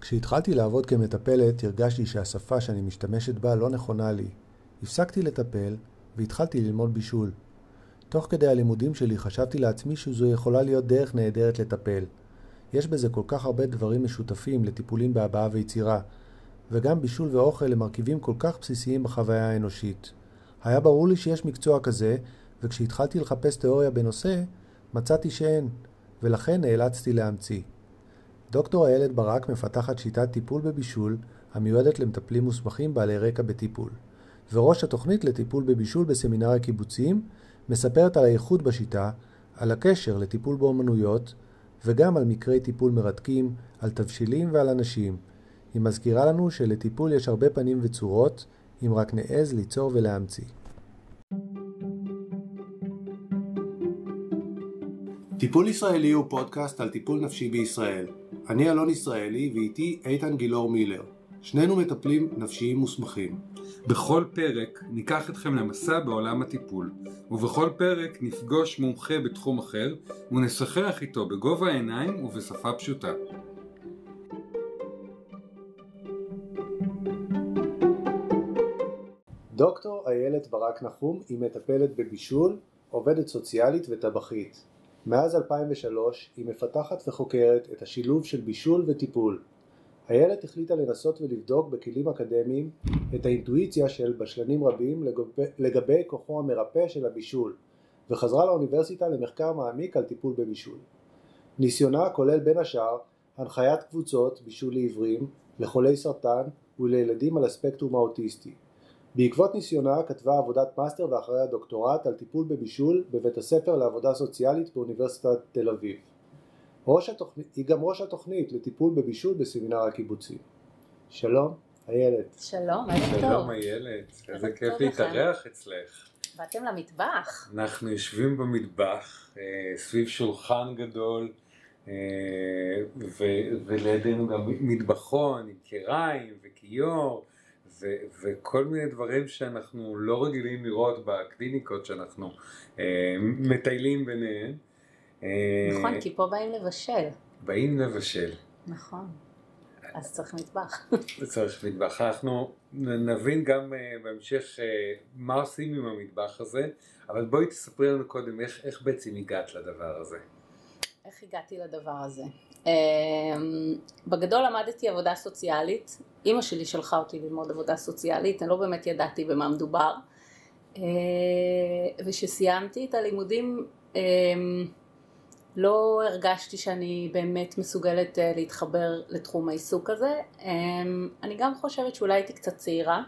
כשהתחלתי לעבוד כמטפלת הרגשתי שהשפה שאני משתמשת בה לא נכונה לי. הפסקתי לטפל והתחלתי ללמוד בישול. תוך כדי הלימודים שלי חשבתי לעצמי שזו יכולה להיות דרך נהדרת לטפל. יש בזה כל כך הרבה דברים משותפים לטיפולים בהבעה ויצירה, וגם בישול ואוכל הם מרכיבים כל כך בסיסיים בחוויה האנושית. היה ברור לי שיש מקצוע כזה, וכשהתחלתי לחפש תיאוריה בנושא, מצאתי שאין, ולכן נאלצתי להמציא. דוקטור איילת ברק מפתחת שיטת טיפול בבישול המיועדת למטפלים מוסמכים בעלי רקע בטיפול, וראש התוכנית לטיפול בבישול בסמינר הקיבוצים מספרת על האיכות בשיטה, על הקשר לטיפול באומנויות, וגם על מקרי טיפול מרתקים, על תבשילים ועל אנשים. היא מזכירה לנו שלטיפול יש הרבה פנים וצורות, אם רק נעז ליצור ולהמציא. טיפול ישראלי הוא פודקאסט על טיפול נפשי בישראל. אני אלון ישראלי ואיתי איתן גילאור מילר. שנינו מטפלים נפשיים מוסמכים. בכל פרק ניקח אתכם למסע בעולם הטיפול, ובכל פרק נפגוש מומחה בתחום אחר ונשחח איתו בגובה העיניים ובשפה פשוטה. דוקטור איילת ברק נחום היא מטפלת בבישול, עובדת סוציאלית וטבחית. מאז 2003 היא מפתחת וחוקרת את השילוב של בישול וטיפול. איילת החליטה לנסות ולבדוק בכלים אקדמיים את האינטואיציה של בשלנים רבים לגבי, לגבי כוחו המרפא של הבישול, וחזרה לאוניברסיטה למחקר מעמיק על טיפול בבישול. ניסיונה כולל בין השאר הנחיית קבוצות בישול לעיוורים, לחולי סרטן ולילדים על הספקטרום האוטיסטי. בעקבות ניסיונה כתבה עבודת מאסטר ואחריה דוקטורט על טיפול בבישול בבית הספר לעבודה סוציאלית באוניברסיטת תל אביב. ראש התוכנית, היא גם ראש התוכנית לטיפול בבישול בסמינר הקיבוצים. שלום, איילת. שלום, ערב טוב. שלום איילת, איזה כיף להתארח אצלך. באתם למטבח. אנחנו יושבים במטבח אה, סביב שולחן גדול אה, ולידינו גם מטבחון עם קיריים וכיור ו- וכל מיני דברים שאנחנו לא רגילים לראות בקליניקות שאנחנו אה, מטיילים ביניהן. אה, נכון, כי פה באים לבשל. באים לבשל. נכון. אז צריך מטבח. צריך מטבח. אנחנו נבין גם uh, בהמשך uh, מה עושים עם המטבח הזה, אבל בואי תספרי לנו קודם איך, איך בעצם הגעת לדבר הזה. איך הגעתי לדבר הזה? Um, בגדול למדתי עבודה סוציאלית, אימא שלי שלחה אותי ללמוד עבודה סוציאלית, אני לא באמת ידעתי במה מדובר, uh, וכשסיימתי את הלימודים um, לא הרגשתי שאני באמת מסוגלת uh, להתחבר לתחום העיסוק הזה. Um, אני גם חושבת שאולי הייתי קצת צעירה,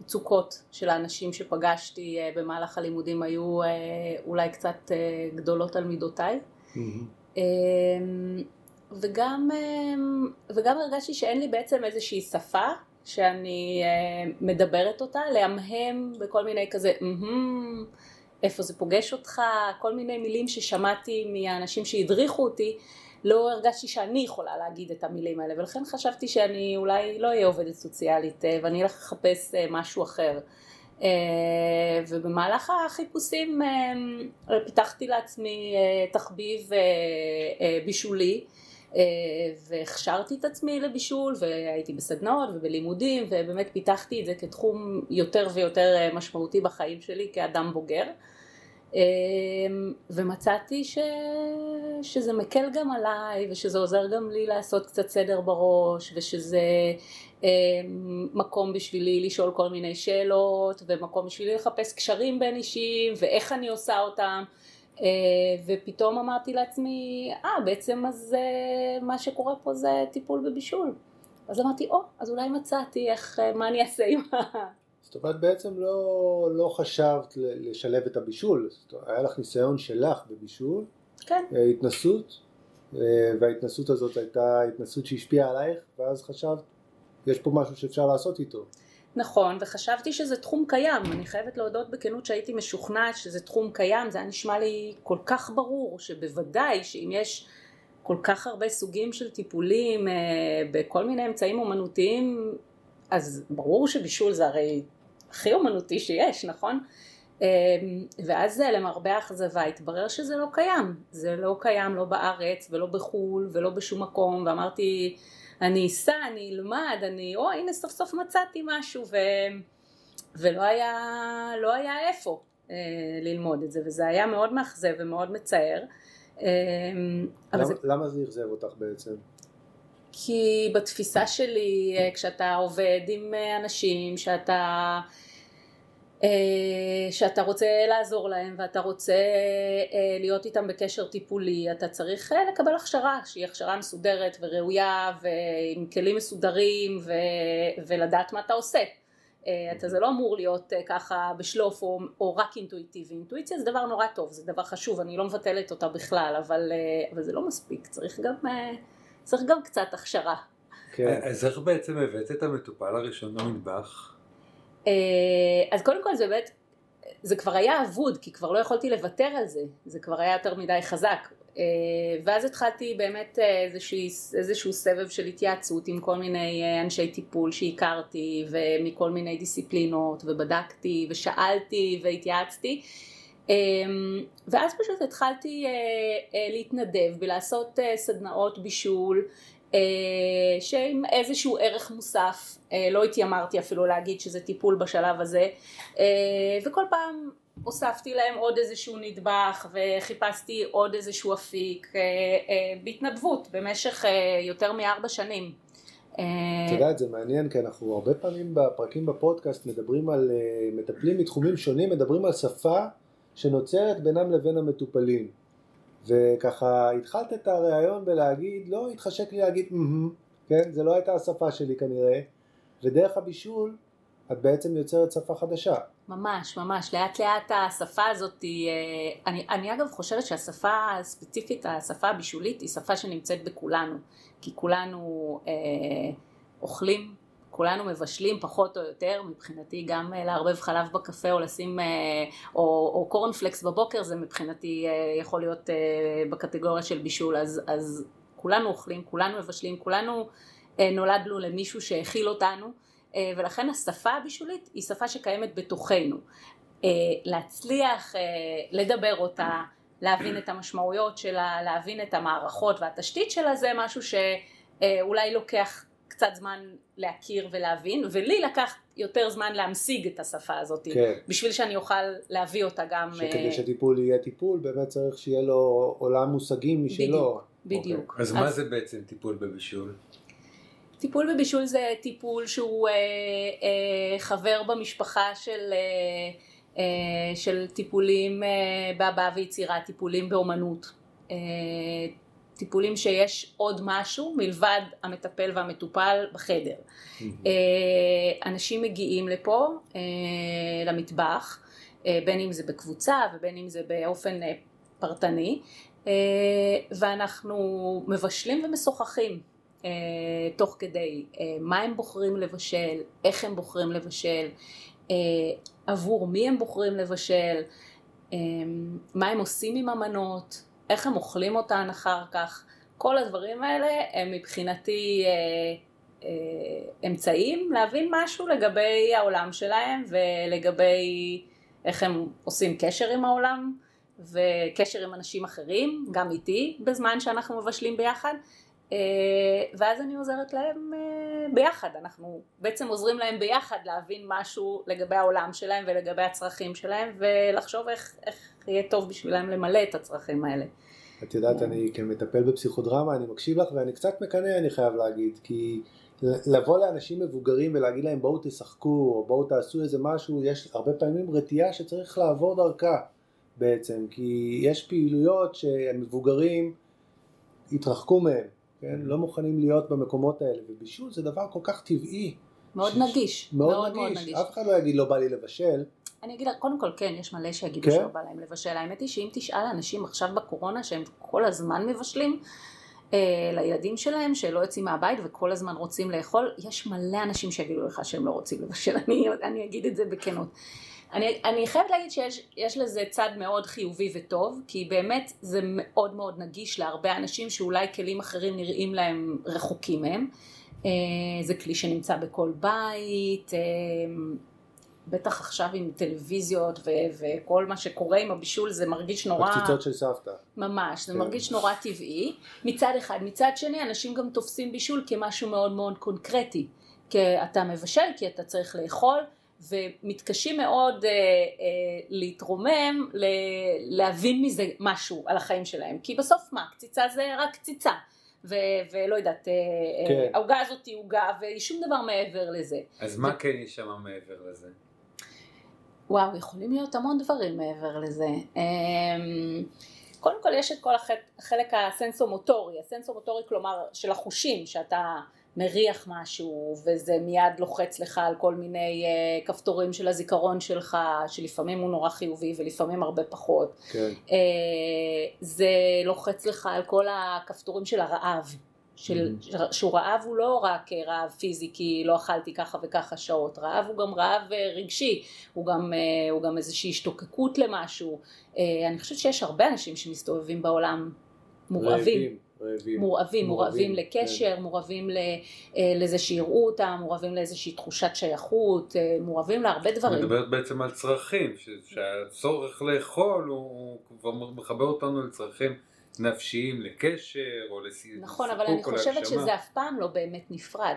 והמצוקות של האנשים שפגשתי uh, במהלך הלימודים היו uh, אולי קצת uh, גדולות על מידותיי. Mm-hmm. Um, וגם, um, וגם הרגשתי שאין לי בעצם איזושהי שפה שאני uh, מדברת אותה, להמהם בכל מיני כזה, mm-hmm, איפה זה פוגש אותך, כל מיני מילים ששמעתי מהאנשים שהדריכו אותי, לא הרגשתי שאני יכולה להגיד את המילים האלה, ולכן חשבתי שאני אולי לא אהיה עובדת סוציאלית ואני אלך לחפש משהו אחר. ובמהלך החיפושים פיתחתי לעצמי תחביב בישולי והכשרתי את עצמי לבישול והייתי בסדנאות ובלימודים ובאמת פיתחתי את זה כתחום יותר ויותר משמעותי בחיים שלי כאדם בוגר ומצאתי ש... שזה מקל גם עליי ושזה עוזר גם לי לעשות קצת סדר בראש ושזה מקום בשבילי לשאול כל מיני שאלות ומקום בשבילי לחפש קשרים בין אישיים ואיך אני עושה אותם ופתאום אמרתי לעצמי, אה בעצם אז מה שקורה פה זה טיפול בבישול. אז אמרתי, או, אז אולי מצאתי איך, מה אני אעשה עם ה... זאת אומרת בעצם לא, לא חשבת לשלב את הבישול, אומרת, היה לך ניסיון שלך בבישול, כן. התנסות, וההתנסות הזאת הייתה התנסות שהשפיעה עלייך, ואז חשבת, יש פה משהו שאפשר לעשות איתו. נכון, וחשבתי שזה תחום קיים, אני חייבת להודות בכנות שהייתי משוכנעת שזה תחום קיים, זה היה נשמע לי כל כך ברור, שבוודאי שאם יש כל כך הרבה סוגים של טיפולים בכל מיני אמצעים אומנותיים, אז ברור שבישול זה הרי הכי אומנותי שיש, נכון? ואז למרבה האכזבה התברר שזה לא קיים, זה לא קיים לא בארץ ולא בחו"ל ולא בשום מקום ואמרתי אני אסע, אני אלמד, אני, או הנה סוף סוף מצאתי משהו ו, ולא היה, לא היה איפה אה, ללמוד את זה וזה היה מאוד מאכזב ומאוד מצער. אה, למה זה... למה זה אכזב אותך בעצם? כי בתפיסה שלי אה, כשאתה עובד עם אה, אנשים שאתה אה, שאתה רוצה לעזור להם ואתה רוצה להיות איתם בקשר טיפולי אתה צריך לקבל הכשרה שהיא הכשרה מסודרת וראויה ועם כלים מסודרים ו... ולדעת מה אתה עושה אתה זה לא אמור להיות ככה בשלוף או, או רק אינטואיטיבי אינטואיציה זה דבר נורא טוב זה דבר חשוב אני לא מבטלת אותה בכלל אבל, אבל זה לא מספיק צריך גם צריך גם קצת הכשרה. כן. אז איך בעצם הבאת את המטופל הראשון למטבח? אה, אז קודם כל זה באמת, זה כבר היה אבוד, כי כבר לא יכולתי לוותר על זה, זה כבר היה יותר מדי חזק. אה, ואז התחלתי באמת איזשהו, איזשהו סבב של התייעצות עם כל מיני אה, אנשי טיפול שהכרתי ומכל מיני דיסציפלינות ובדקתי ושאלתי והתייעצתי ואז פשוט התחלתי להתנדב בלעשות סדנאות בישול שעם איזשהו ערך מוסף, לא התיימרתי אפילו להגיד שזה טיפול בשלב הזה וכל פעם הוספתי להם עוד איזשהו נדבך וחיפשתי עוד איזשהו אפיק בהתנדבות במשך יותר מארבע שנים. את יודעת זה מעניין כי אנחנו הרבה פעמים בפרקים בפודקאסט מדברים על מטפלים מתחומים שונים מדברים על שפה שנוצרת בינם לבין המטופלים. וככה התחלת את הריאיון בלהגיד, לא התחשק לי להגיד mm-hmm, כן? זה לא הייתה השפה שלי כנראה, ודרך הבישול את בעצם יוצרת שפה חדשה. ממש, ממש, לאט לאט השפה הזאת, היא, אה, אני, אני אגב חושבת שהשפה הספציפית, השפה הבישולית, היא שפה שנמצאת בכולנו, כי כולנו אה, אוכלים כולנו מבשלים פחות או יותר, מבחינתי גם אה, לערבב חלב בקפה או לשים, אה, או, או קורנפלקס בבוקר זה מבחינתי אה, יכול להיות בקטגוריה של בישול, אז, אז כולנו אוכלים, כולנו מבשלים, כולנו נולדנו למישהו שהאכיל אותנו, ולכן השפה הבישולית היא שפה שקיימת בתוכנו. להצליח לדבר אותה, להבין את המשמעויות שלה, להבין את המערכות והתשתית שלה זה משהו שאולי לוקח קצת זמן להכיר ולהבין, ולי לקח יותר זמן להמשיג את השפה הזאת, כן. בשביל שאני אוכל להביא אותה גם... שכדי uh... שטיפול יהיה טיפול, באמת צריך שיהיה לו עולם מושגים משלו. בדיוק, בדיוק. Okay. אז, אז מה זה בעצם טיפול בבישול? טיפול בבישול זה טיפול שהוא אה, אה, חבר במשפחה של, אה, אה, של טיפולים אה, בהבעה ויצירה, טיפולים באומנות. אה, טיפולים שיש עוד משהו מלבד המטפל והמטופל בחדר. Mm-hmm. אנשים מגיעים לפה, אה, למטבח, אה, בין אם זה בקבוצה ובין אם זה באופן פרטני, ואנחנו מבשלים ומשוחחים תוך כדי מה הם בוחרים לבשל, איך הם בוחרים לבשל, עבור מי הם בוחרים לבשל, מה הם עושים עם המנות, איך הם אוכלים אותן אחר כך, כל הדברים האלה הם מבחינתי אה, אה, אמצעים להבין משהו לגבי העולם שלהם ולגבי איך הם עושים קשר עם העולם וקשר עם אנשים אחרים, גם איתי, בזמן שאנחנו מבשלים ביחד. אה, ואז אני עוזרת להם אה, ביחד, אנחנו בעצם עוזרים להם ביחד להבין משהו לגבי העולם שלהם ולגבי הצרכים שלהם ולחשוב איך, איך יהיה טוב בשבילם למלא את הצרכים האלה. את יודעת, אני כמטפל בפסיכודרמה, אני מקשיב לך ואני קצת מקנא, אני חייב להגיד, כי לבוא לאנשים מבוגרים ולהגיד להם בואו תשחקו או בואו תעשו איזה משהו, יש הרבה פעמים רתיעה שצריך לעבור דרכה בעצם, כי יש פעילויות שהמבוגרים התרחקו מהם, כן? לא מוכנים להיות במקומות האלה, ובישול זה דבר כל כך טבעי. מאוד ש... נגיש. מאוד, מאוד נגיש. מאוד נגיש. אף אחד לא יגיד לא בא לי לבשל. אני אגיד, קודם כל כן, יש מלא שיגידו כן? שלא בא להם לבשל. האמת היא שאם תשאל אנשים עכשיו בקורונה שהם כל הזמן מבשלים, אה, לילדים שלהם שלא יוצאים מהבית וכל הזמן רוצים לאכול, יש מלא אנשים שיגידו לך שהם לא רוצים לבשל, אני, אני אגיד את זה בכנות. אני, אני חייבת להגיד שיש לזה צד מאוד חיובי וטוב, כי באמת זה מאוד מאוד נגיש להרבה אנשים שאולי כלים אחרים נראים להם רחוקים מהם. אה, זה כלי שנמצא בכל בית. אה, בטח עכשיו עם טלוויזיות ו- וכל מה שקורה עם הבישול זה מרגיש נורא... הקציצות של סבתא. ממש, זה כן. מרגיש נורא טבעי. מצד אחד. מצד שני, אנשים גם תופסים בישול כמשהו מאוד מאוד קונקרטי. כי אתה מבשל, כי אתה צריך לאכול, ומתקשים מאוד אה, אה, להתרומם, ל- להבין מזה משהו על החיים שלהם. כי בסוף מה, קציצה זה רק קציצה. ו- ולא יודעת, אה, אה, כן. העוגה הזאת היא עוגה, והיא שום דבר מעבר לזה. אז מה כן יש שם מעבר לזה? וואו, יכולים להיות המון דברים מעבר לזה. אמ, קודם כל יש את כל החלק הסנסומוטורי, הסנסומוטורי כלומר של החושים, שאתה מריח משהו וזה מיד לוחץ לך על כל מיני uh, כפתורים של הזיכרון שלך, שלפעמים הוא נורא חיובי ולפעמים הרבה פחות. כן. Uh, זה לוחץ לך על כל הכפתורים של הרעב. של, שהוא רעב הוא לא רק רעב פיזי כי לא אכלתי ככה וככה שעות, רעב הוא גם רעב אה, רגשי, הוא גם, אה, הוא גם איזושהי השתוקקות למשהו. אה, אני חושבת שיש הרבה אנשים שמסתובבים בעולם מורעבים. רעבים. רעבים. מורעבים, מורעבים מורעבים, לקשר, כן. מורעבים ל- אה, לזה שיראו אותם, מורעבים לאיזושהי תחושת שייכות, אה, מורעבים להרבה את דברים. מדברת בעצם על צרכים, ש- שהצורך לאכול הוא כבר מחבר אותנו לצרכים נפשיים, לקשר או לסיפוק נכון, אבל אני או חושבת להגשמה. שזה אף פעם לא באמת נפרד.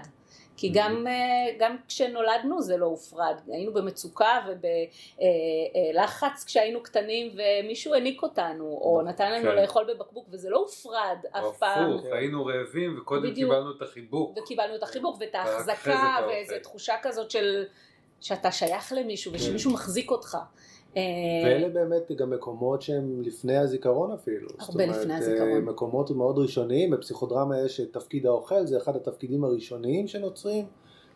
כי Mhm. גם, אה, גם כשנולדנו זה לא הופרד, היינו במצוקה ובלחץ כשהיינו קטנים ומישהו העניק אותנו, או נתן לנו כן. לאכול בבקבוק וזה לא הופרד אף פעם. הפוך, היינו רעבים וקודם בדיוק. קיבלנו את החיבוק. וקיבלנו את החיבוק ואת ההחזקה. ואיזו תחושה כזאת של שאתה שייך למישהו ושמישהו מחזיק אותך. אה, ואלה באמת גם מקומות שהם לפני הזיכרון אפילו. הרבה לפני אומרת, הזיכרון. אה, מקומות מאוד ראשוניים, בפסיכודרמה יש את תפקיד האוכל, זה אחד התפקידים הראשוניים שנוצרים.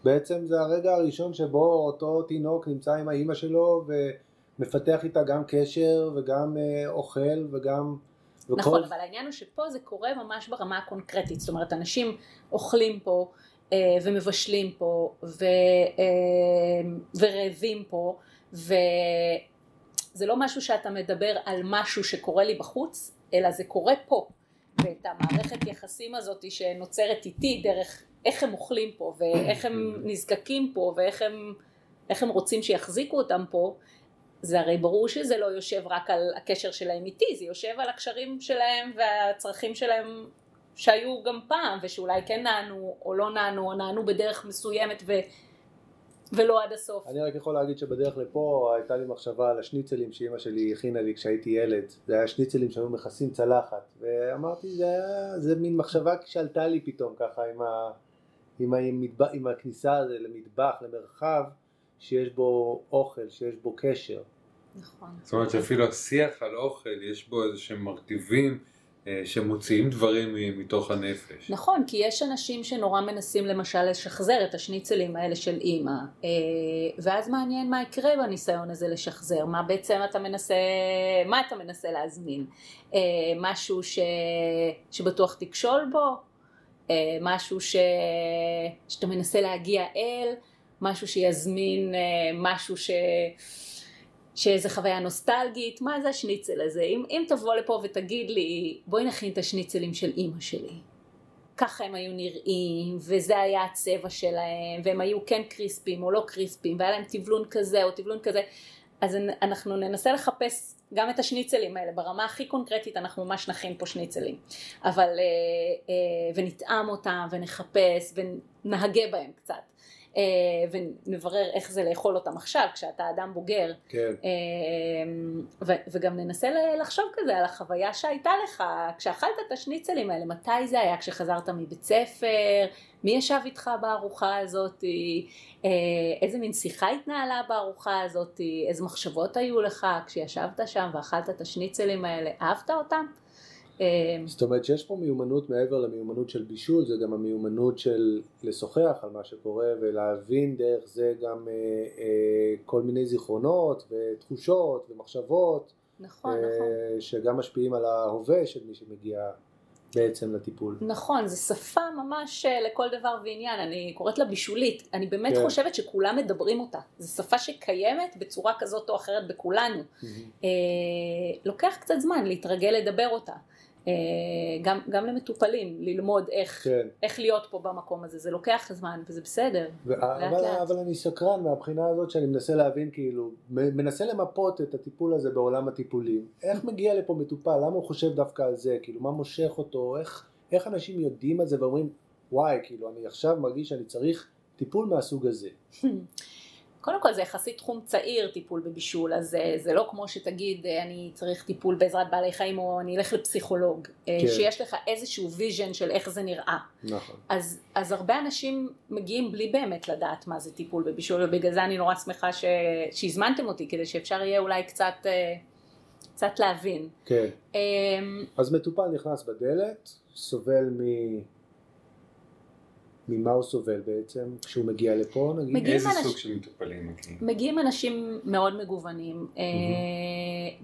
בעצם זה הרגע הראשון שבו אותו תינוק נמצא עם האימא שלו ומפתח איתה גם קשר וגם אה, אוכל וגם... וכל- נכון, אבל העניין הוא שפה זה קורה ממש ברמה הקונקרטית, זאת אומרת אנשים אוכלים פה ומבשלים פה ו, ורעבים פה וזה לא משהו שאתה מדבר על משהו שקורה לי בחוץ, אלא זה קורה פה. ואת המערכת יחסים הזאת שנוצרת איתי דרך איך הם אוכלים פה ואיך הם נזקקים פה ואיך הם, הם רוצים שיחזיקו אותם פה, זה הרי ברור שזה לא יושב רק על הקשר שלהם איתי, זה יושב על הקשרים שלהם והצרכים שלהם שהיו גם פעם ושאולי כן נענו או לא נענו או נענו בדרך מסוימת ו... ולא עד הסוף. אני רק יכול להגיד שבדרך לפה הייתה לי מחשבה על השניצלים שאימא שלי הכינה לי כשהייתי ילד. זה היה שניצלים שהיו מכסים צלחת. ואמרתי, זה, היה, זה מין מחשבה שעלתה לי פתאום ככה עם, ה, עם, המטבח, עם הכניסה הזה למטבח, למרחב, שיש בו אוכל, שיש בו קשר. נכון. זאת אומרת שאפילו השיח על אוכל יש בו איזה שהם מרכיבים שמוציאים דברים מתוך הנפש. נכון, כי יש אנשים שנורא מנסים למשל לשחזר את השניצלים האלה של אימא, אה, ואז מעניין מה יקרה בניסיון הזה לשחזר, מה בעצם אתה מנסה, מה אתה מנסה להזמין, אה, משהו ש, שבטוח תכשול בו, אה, משהו ש, שאתה מנסה להגיע אל, משהו שיזמין אה, משהו ש... שאיזה חוויה נוסטלגית, מה זה השניצל הזה? אם, אם תבוא לפה ותגיד לי, בואי נכין את השניצלים של אימא שלי. ככה הם היו נראים, וזה היה הצבע שלהם, והם היו כן קריספים או לא קריספים, והיה להם טבלון כזה או טבלון כזה, אז אנחנו ננסה לחפש גם את השניצלים האלה, ברמה הכי קונקרטית אנחנו ממש נכין פה שניצלים, אבל, אה, אה, ונטעם אותם ונחפש ונהגה בהם קצת. אה, ונברר איך זה לאכול אותם עכשיו כשאתה אדם בוגר. כן. אה, וגם ננסה לחשוב כזה על החוויה שהייתה לך כשאכלת את השניצלים האלה, מתי זה היה? כשחזרת מבית ספר, מי ישב איתך בארוחה הזאת, אה, איזה מין שיחה התנהלה בארוחה הזאת, איזה מחשבות היו לך כשישבת שם ואכלת את השניצלים האלה, אהבת אותם? אה, זאת אומרת שיש פה מיומנות מעבר למיומנות של בישול, זה גם המיומנות של לשוחח על מה שקורה ולהבין דרך זה גם אה, אה, כל מיני זיכרונות ותחושות ומחשבות נכון, אה, נכון. שגם משפיעים על ההווה של מי שמגיע בעצם לטיפול. נכון, זו שפה ממש אה, לכל דבר ועניין, אני קוראת לה בישולית, אני באמת כן. חושבת שכולם מדברים אותה, זו שפה שקיימת בצורה כזאת או אחרת בכולנו, אה, לוקח קצת זמן להתרגל לדבר אותה, גם, גם למטופלים, ללמוד איך, כן. איך להיות פה במקום הזה, זה לוקח זמן וזה בסדר, ו- לאט אבל, לאט. אבל אני סקרן מהבחינה הזאת שאני מנסה להבין כאילו, מנסה למפות את הטיפול הזה בעולם הטיפולים. איך מגיע לפה מטופל? למה הוא חושב דווקא על זה? כאילו, מה מושך אותו? איך, איך אנשים יודעים על זה ואומרים, וואי, כאילו, אני עכשיו מרגיש שאני צריך טיפול מהסוג הזה. קודם כל זה יחסית תחום צעיר טיפול בבישול, אז אה, זה לא כמו שתגיד אה, אני צריך טיפול בעזרת בעלי חיים או אני אלך לפסיכולוג, אה, כן. שיש לך איזשהו vision של איך זה נראה. נכון. אז, אז הרבה אנשים מגיעים בלי באמת לדעת מה זה טיפול בבישול, ובגלל זה אני נורא שמחה ש... שהזמנתם אותי, כדי שאפשר יהיה אולי קצת, קצת להבין. כן. אמ, אז מטופל נכנס בדלת, סובל מ... ממה הוא סובל בעצם? כשהוא מגיע לפה נגיד? מגיעים איזה אנשים- סוג של מטופלים מגיעים? מגיעים אנשים מאוד מגוונים, אה,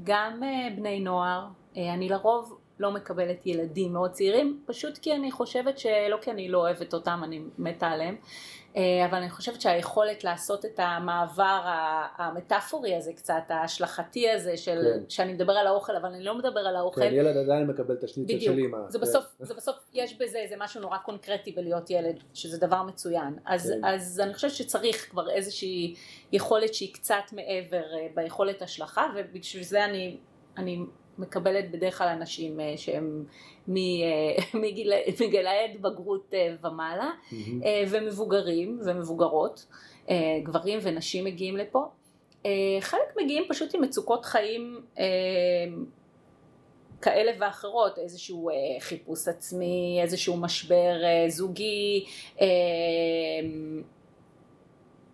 גם אה, בני נוער, אה, אני לרוב לא מקבלת ילדים מאוד צעירים, פשוט כי אני חושבת שלא כי אני לא אוהבת אותם, אני מתה עליהם, אבל אני חושבת שהיכולת לעשות את המעבר המטאפורי הזה קצת, ההשלכתי הזה, של, כן. שאני מדבר על האוכל, אבל אני לא מדבר על האוכל, כן, ילד עדיין מקבל את השניצל של אימא. זה כן. בסוף, זה בסוף, יש בזה איזה משהו נורא קונקרטי בלהיות ילד, שזה דבר מצוין. אז, כן. אז אני חושבת שצריך כבר איזושהי יכולת שהיא קצת מעבר אה, ביכולת השלכה, ובשביל זה אני, אני מקבלת בדרך כלל אנשים אה, שהם אה, מגיל- מגילאי התבגרות אה, ומעלה, ומבוגרים ומבוגרות, גברים ונשים מגיעים לפה. חלק מגיעים פשוט עם מצוקות חיים כאלה ואחרות, איזשהו אה, חיפוש עצמי, איזשהו משבר אה, זוגי, אה,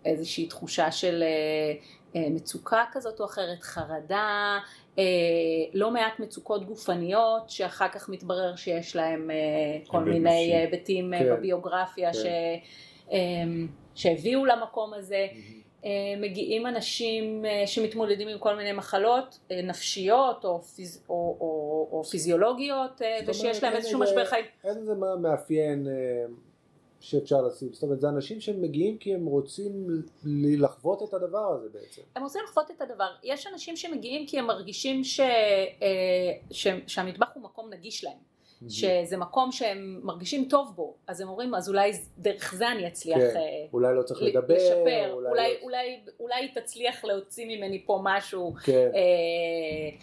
איזושהי תחושה של אה, אה, מצוקה כזאת או אחרת, חרדה, לא מעט מצוקות גופניות שאחר כך מתברר שיש להם אה, כל מיני נפשי. היבטים אה, כן, בביוגרפיה כן. ש, אה, שהביאו למקום הזה. מהמם. אה, מגיעים אנשים אה, שמתמודדים עם כל מיני מחלות אה, נפשיות או, פיז, או, או, או פיזיולוגיות אה, זאת ושיש להם איזשהו איזה- משבר חיים. אין איזה מה- מאפיין אה, שאפשר לשים, זאת אומרת זה אנשים שמגיעים כי הם רוצים לחוות את הדבר הזה בעצם. הם רוצים לחוות את הדבר. יש אנשים שמגיעים כי הם מרגישים ש, אה, ש, שהמטבח הוא מקום נגיש להם. שזה מקום שהם מרגישים טוב בו, אז הם אומרים, אז אולי דרך זה אני אצליח כן, אה, אולי לא צריך ל- לדבר, לשפר, אולי, אולי, לא... אולי, אולי תצליח להוציא ממני פה משהו כן, אה,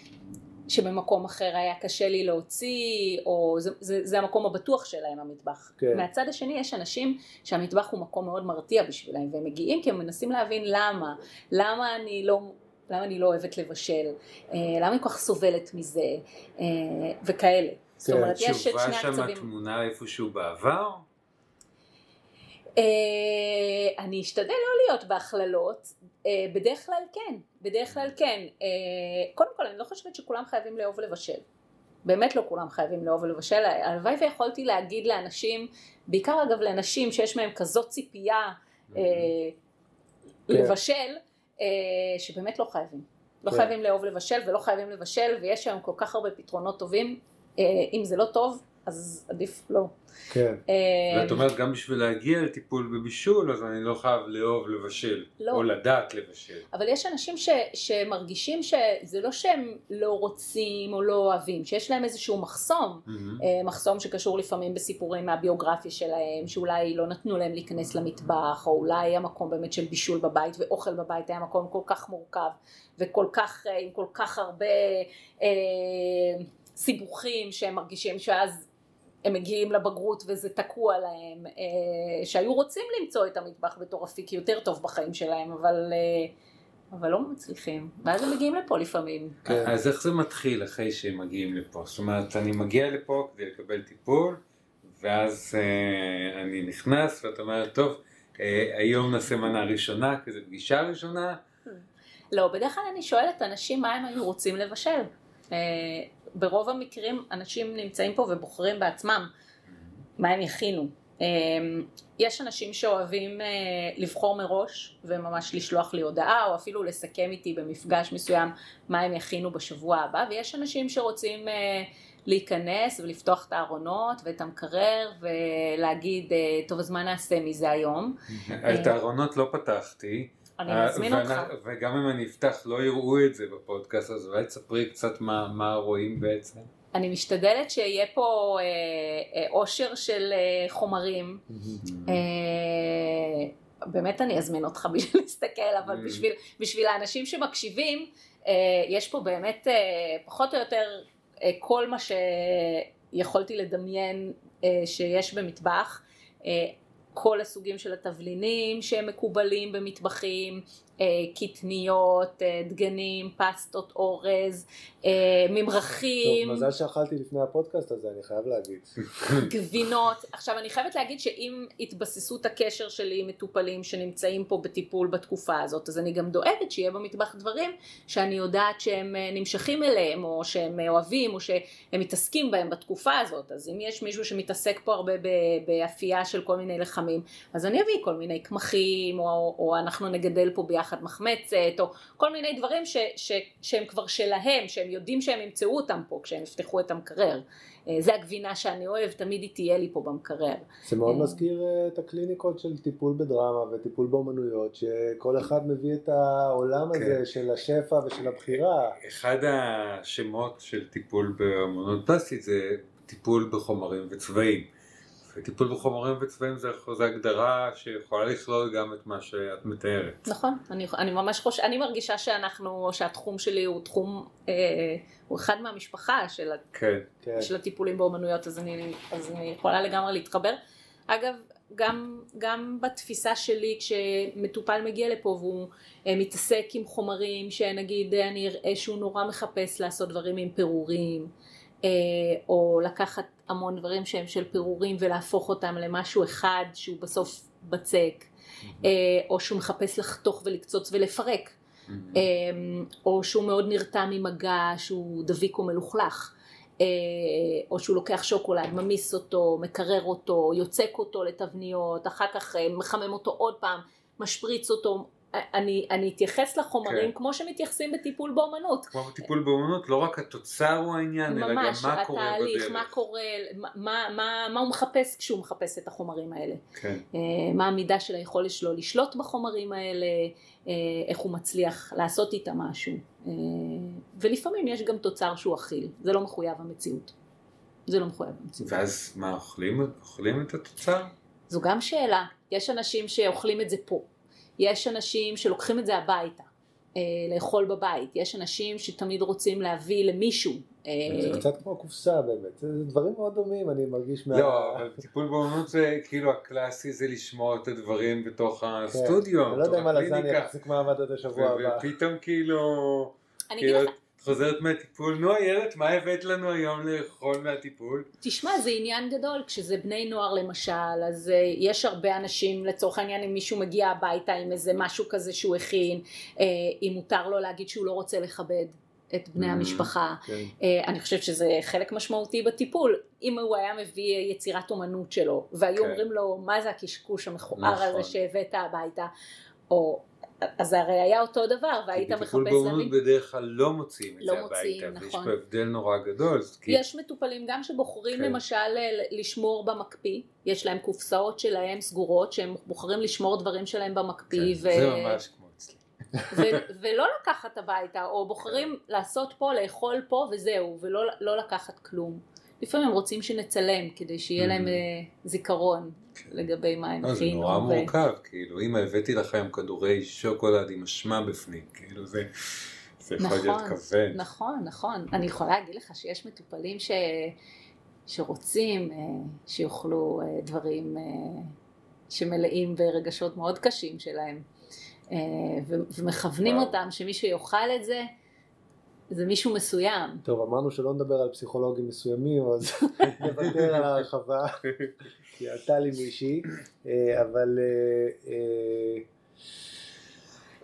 שבמקום אחר היה קשה לי להוציא, או זה, זה, זה המקום הבטוח שלהם המטבח. כן. מהצד השני יש אנשים שהמטבח הוא מקום מאוד מרתיע בשבילם, והם מגיעים כי הם מנסים להבין למה, למה אני לא... למה אני לא אוהבת לבשל, אה, למה אני כל כך סובלת מזה, אה, וכאלה. זאת כן, אומרת, יש את תשובה שני שם הקצבים. תמונה איפשהו בעבר? אה, אני אשתדל לא להיות בהכללות, בדרך כלל כן, בדרך כלל כן. אה, קודם כל אני לא חושבת שכולם חייבים לאהוב לבשל. באמת לא כולם חייבים לאהוב לבשל, הלוואי ויכולתי להגיד לאנשים, בעיקר אגב לנשים שיש מהם כזאת ציפייה אה, כן. לבשל, אה, שבאמת לא חייבים. לא כן. חייבים לאהוב לבשל ולא חייבים לבשל, ויש היום כל כך הרבה פתרונות טובים, אה, אם זה לא טוב, אז עדיף לא. כן, אה, ואת אומרת גם בשביל להגיע לטיפול בבישול אז אני לא חייב לאהוב לבשל, לא. או לדעת לבשל. אבל יש אנשים ש, שמרגישים שזה לא שהם לא רוצים או לא אוהבים, שיש להם איזשהו מחסום. אה, מחסום שקשור לפעמים בסיפורים מהביוגרפיה שלהם, שאולי לא נתנו להם להיכנס למטבח, או אולי המקום באמת של בישול בבית ואוכל בבית היה מקום כל כך מורכב, וכל כך, אה, עם כל כך הרבה אה, סיבוכים שהם מרגישים שאז הם מגיעים לבגרות וזה תקוע להם, אה, שהיו רוצים למצוא את המטבח בתור אפיק יותר טוב בחיים שלהם, אבל, אה, אבל לא מצליחים. ואז הם מגיעים לפה לפעמים. כן. אז איך זה מתחיל אחרי שהם מגיעים לפה? זאת אומרת, אני מגיע לפה כדי לקבל טיפול, ואז אה, אני נכנס, ואת אומרת, טוב, אה, היום נעשה מנה ראשונה, כזה פגישה ראשונה, לא, בדרך כלל אני שואלת אנשים מה הם היו רוצים לבשל. אה, ברוב המקרים אנשים נמצאים פה ובוחרים בעצמם מה הם יכינו. אה, יש אנשים שאוהבים אה, לבחור מראש וממש לשלוח לי הודעה או אפילו לסכם איתי במפגש מסוים מה הם יכינו בשבוע הבא ויש אנשים שרוצים אה, להיכנס ולפתוח את הארונות ואת המקרר ולהגיד טוב אז מה נעשה מזה היום את הארונות לא פתחתי. אני אה, מזמין אותך. וגם אם אני אפתח לא יראו את זה בפודקאסט, אז אולי תספרי קצת מה, מה רואים בעצם. אני משתדלת שיהיה פה אה, אה, עושר של אה, חומרים. אה, באמת אני אזמין אותך בשביל להסתכל, אבל. בשביל, בשביל האנשים שמקשיבים, אה, יש פה באמת אה, פחות או יותר אה, כל מה שיכולתי לדמיין אה, שיש במטבח. כל הסוגים של התבלינים שהם מקובלים במטבחים, קטניות, אה, דגנים, פסטות אורז, אה, ממרחים. טוב, מזל שאכלתי לפני הפודקאסט הזה, אני חייב להגיד. גבינות. עכשיו אני חייבת להגיד שאם התבססות הקשר שלי עם מטופלים שנמצאים פה בטיפול בתקופה הזאת, אז אני גם דואגת שיהיה במטבח דברים שאני יודעת שהם אה, נמשכים אליהם, או שהם אה, אוהבים, או שהם מתעסקים בהם בתקופה הזאת. אז אם יש מישהו שמתעסק פה הרבה באפייה של כל מיני לחמים, אז אני אביא כל מיני קמחים, או, או אנחנו נגדל פה ביחד מחמצת, או כל מיני דברים ש, ש, שהם כבר שלהם, שהם יודעים שהם ימצאו אותם פה כשהם יפתחו את המקרר. אה, זה הגבינה שאני אוהב, תמיד היא תהיה לי פה במקרר. זה מאוד אה. מזכיר אה, את הקליניקות של טיפול בדרמה וטיפול באומנויות, שכל אחד מביא את העולם כן. הזה של השפע ושל הבחירה. אחד השמות של טיפול באמנות פלסטית זה טיפול בחומרים וצבעים. וטיפול בחומרים וצבעים זה, זה הגדרה שיכולה לכלול גם את מה שאת מתארת. נכון, אני, אני ממש חושבת, אני מרגישה שאנחנו, שהתחום שלי הוא תחום, אה, הוא אחד מהמשפחה של, ה- כן. כן. של הטיפולים באומנויות, אז אני, אז אני יכולה לגמרי להתחבר. אגב, גם, גם בתפיסה שלי כשמטופל מגיע לפה והוא אה, מתעסק עם חומרים שנגיד אה, אני אראה שהוא נורא מחפש לעשות דברים עם פירורים, או לקחת המון דברים שהם של פירורים ולהפוך אותם למשהו אחד שהוא בסוף בצק, אה, או שהוא מחפש לחתוך ולקצוץ ולפרק. אמ, או שהוא מאוד נרתע ממגע שהוא דביק או מלוכלך, אה, או שהוא לוקח שוקולד, ממיס אותו, מקרר אותו, יוצק אותו לתבניות, אחר כך אה, מחמם אותו עוד פעם, משפריץ אותו. אני, אני אתייחס לחומרים כן. כמו שמתייחסים בטיפול באומנות. כמו בטיפול באמנות, לא רק התוצר הוא העניין, אלא גם ממש, מה קורה התהליך, בדרך. מה קורה, מה, מה, מה, מה הוא מחפש כשהוא מחפש את החומרים האלה. כן. אה, מה המידה של היכולת שלו לשלוט בחומרים האלה, אה, איך הוא מצליח לעשות איתם משהו. אה, ולפעמים יש גם תוצר שהוא אכיל, זה לא מחויב המציאות. זה לא מחויב המציאות. ואז מה, אוכלים, אוכלים את התוצר? זו גם שאלה, יש אנשים שאוכלים את זה פה, יש אנשים שלוקחים את זה הביתה, אה, לאכול בבית, יש אנשים שתמיד רוצים להביא למישהו. אה, זה קצת כמו קופסה באמת, זה דברים מאוד דומים, אני מרגיש מה... לא, אבל טיפול באמנות זה כאילו הקלאסי זה לשמור את הדברים בתוך הסטודיו, כן. אני לא יודע אם הלזניה. יחזיק מעמד עד השבוע ו- הבא. ופתאום כאילו, אני כאילו אגיד את לך, חוזרת מהטיפול, נו איילת, מה הבאת לנו היום לאכול מהטיפול? תשמע, זה עניין גדול, כשזה בני נוער למשל, אז uh, יש הרבה אנשים, לצורך העניין, אם מישהו מגיע הביתה עם איזה משהו כזה שהוא הכין, uh, אם מותר לו להגיד שהוא לא רוצה לכבד את בני Mm. המשפחה. כן. Uh, אני חושבת שזה חלק משמעותי בטיפול. אם הוא היה מביא יצירת אומנות שלו, והיו כן. אומרים לו, מה זה הקשקוש המכוער נכון. הזה שהבאת הביתה, או... אז זה הרי היה אותו דבר, והיית כי מחפש בטיפול להביא... באמנות בדרך כלל לא מוציאים את לא זה מוציאים, הביתה, ויש נכון. פה הבדל נורא גדול. כי- יש מטופלים גם שבוחרים כן. למשל ל- לשמור במקפיא, יש להם קופסאות שלהם סגורות שהם בוחרים לשמור דברים שלהם במקפיא כן, ו- זה ממש כמו אצלי. ו- ולא לקחת הביתה, או בוחרים לעשות פה, לאכול פה וזהו, ולא לא לקחת כלום. לפעמים הם רוצים שנצלם כדי שיהיה להם Mhm. אה, זיכרון לגבי מה הם לא, זה הכינו. נורא מורכב, כאילו, אמא הבאתי לכם כדורי שוקולד עם אשמה בפנים, כאילו זה, זה יכול להיות נכון, כבד. נכון, נכון. אני יכולה להגיד לך שיש מטופלים ש... שרוצים אה, שיאכלו אה, דברים אה, שמלאים ברגשות מאוד קשים שלהם, אה, ומכוונים. אותם שמי שיאכל את זה, זה מישהו מסוים. טוב, אמרנו שלא נדבר על פסיכולוגים מסוימים, אז נוותר על ההרחבה, כי עלתה לי מישהי, אה, אבל אה, אה,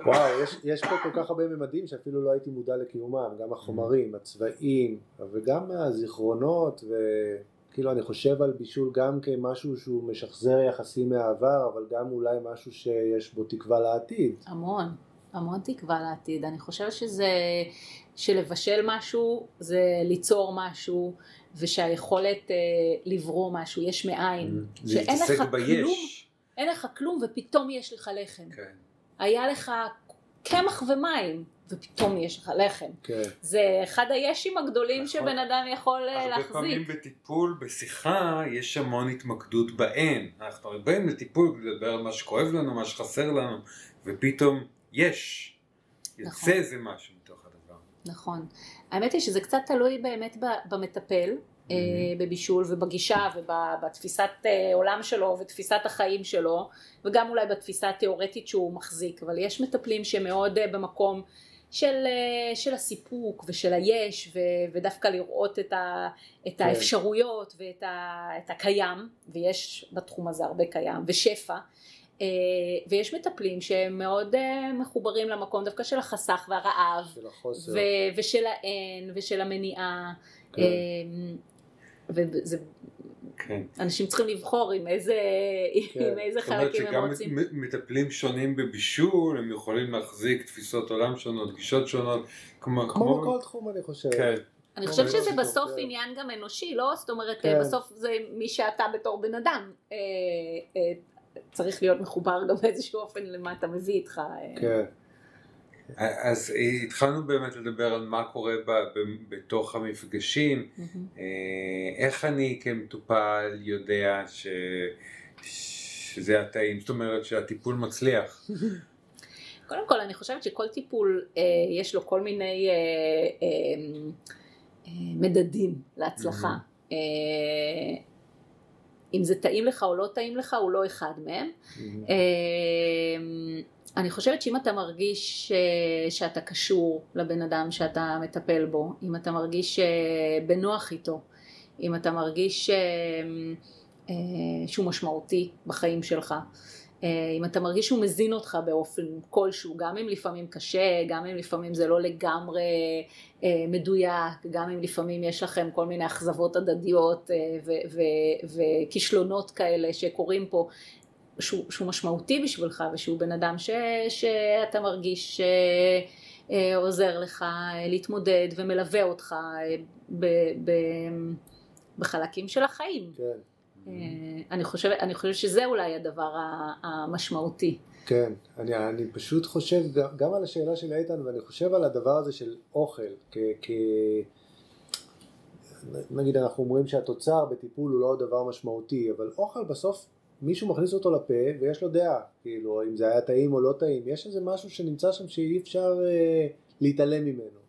וואו, יש, יש פה כל כך הרבה ממדים שאפילו לא הייתי מודע לקיומם, גם החומרים, הצבעים, וגם הזיכרונות, וכאילו אני חושב על בישול גם כמשהו שהוא משחזר יחסים מהעבר, אבל גם אולי משהו שיש בו תקווה לעתיד. המון, המון תקווה לעתיד. אני חושבת שזה, שלבשל משהו זה ליצור משהו, ושהיכולת אה, לברוא משהו, יש מאין. שאין לך כלום, ביש. אין לך כלום ופתאום יש לך לחם. כן. היה לך קמח ומים, ופתאום יש לך לחם. כן. זה אחד הישים הגדולים נכון. שבן אדם יכול אה, הרבה פעמים להחזיק. בטיפול, בשיחה, יש המון התמקדות באין. אנחנו הרי באים לטיפול לדבר על מה שכואב לנו, מה שחסר לנו, ופתאום יש. יוצא נכון. איזה משהו מתוך הדבר. נכון. האמת היא שזה קצת תלוי באמת במטפל. אה, בבישול ובגישה ובתפיסת אה, עולם שלו ותפיסת החיים שלו וגם אולי בתפיסה התיאורטית שהוא מחזיק אבל יש מטפלים שמאוד אה, במקום של, של הסיפוק ושל היש ו, ודווקא לראות את, ה, את כן. האפשרויות ואת ה, את הקיים ויש בתחום הזה הרבה קיים ושפע ויש מטפלים שהם מאוד אה, מחוברים למקום דווקא של החסך והרעב של החוסר. ו- ושל האין ושל המניעה כן. אמ, וזה כן. אנשים צריכים לבחור עם איזה, כן. עם איזה זאת אומרת חלקים הם שגם רוצים. מ- מטפלים שונים בבישול, הם יכולים להחזיק תפיסות עולם שונות, גישות שונות, כמו... כמו בכל תחום אני חושב. כן. אני חושבת שזה בסוף תחום. עניין גם אנושי, לא? זאת אומרת, כן. בסוף זה מי שאתה בתור בן אדם. צריך להיות מחובר גם באיזשהו אופן למה אתה מביא איתך. אה. כן. אז אה, התחלנו באמת לדבר על מה קורה ב- ב- בתוך המפגשים. אה, איך אני כמטופל יודע ש... שזה התאים, זאת אומרת שהטיפול מצליח. קודם כל אני חושבת שכל טיפול אה, יש לו כל מיני אה, אה, אה, מדדים להצלחה. אה, אם זה טעים לך או לא טעים לך הוא לא אחד מהם. אה, אני חושבת שאם אתה מרגיש אה, שאתה קשור לבן אדם שאתה מטפל בו, אם אתה מרגיש אה, בנוח איתו, אם אתה מרגיש אה, אה, שהוא משמעותי בחיים שלך, אם אתה מרגיש שהוא מזין אותך באופן כלשהו, גם אם לפעמים קשה, גם אם לפעמים זה לא לגמרי אה, מדויק, גם אם לפעמים יש לכם כל מיני אכזבות הדדיות אה, וכישלונות כאלה שקורים פה, שהוא, שהוא משמעותי בשבילך ושהוא בן אדם ש, שאתה מרגיש אה, עוזר לך אה, להתמודד ומלווה אותך אה, ב, ב, בחלקים של החיים. כן. אה, אני חושבת, אני חושבת שזה אולי הדבר המשמעותי. כן, אני, אני פשוט חושב גם על השאלה של איתן ואני חושב על הדבר הזה של אוכל, כ, כ... נגיד אנחנו אומרים שהתוצר בטיפול הוא לא דבר משמעותי, אבל אוכל בסוף מישהו מכניס אותו לפה ויש לו דעה, כאילו אם זה היה טעים או לא טעים, יש איזה משהו שנמצא שם שאי אפשר אה, להתעלם ממנו.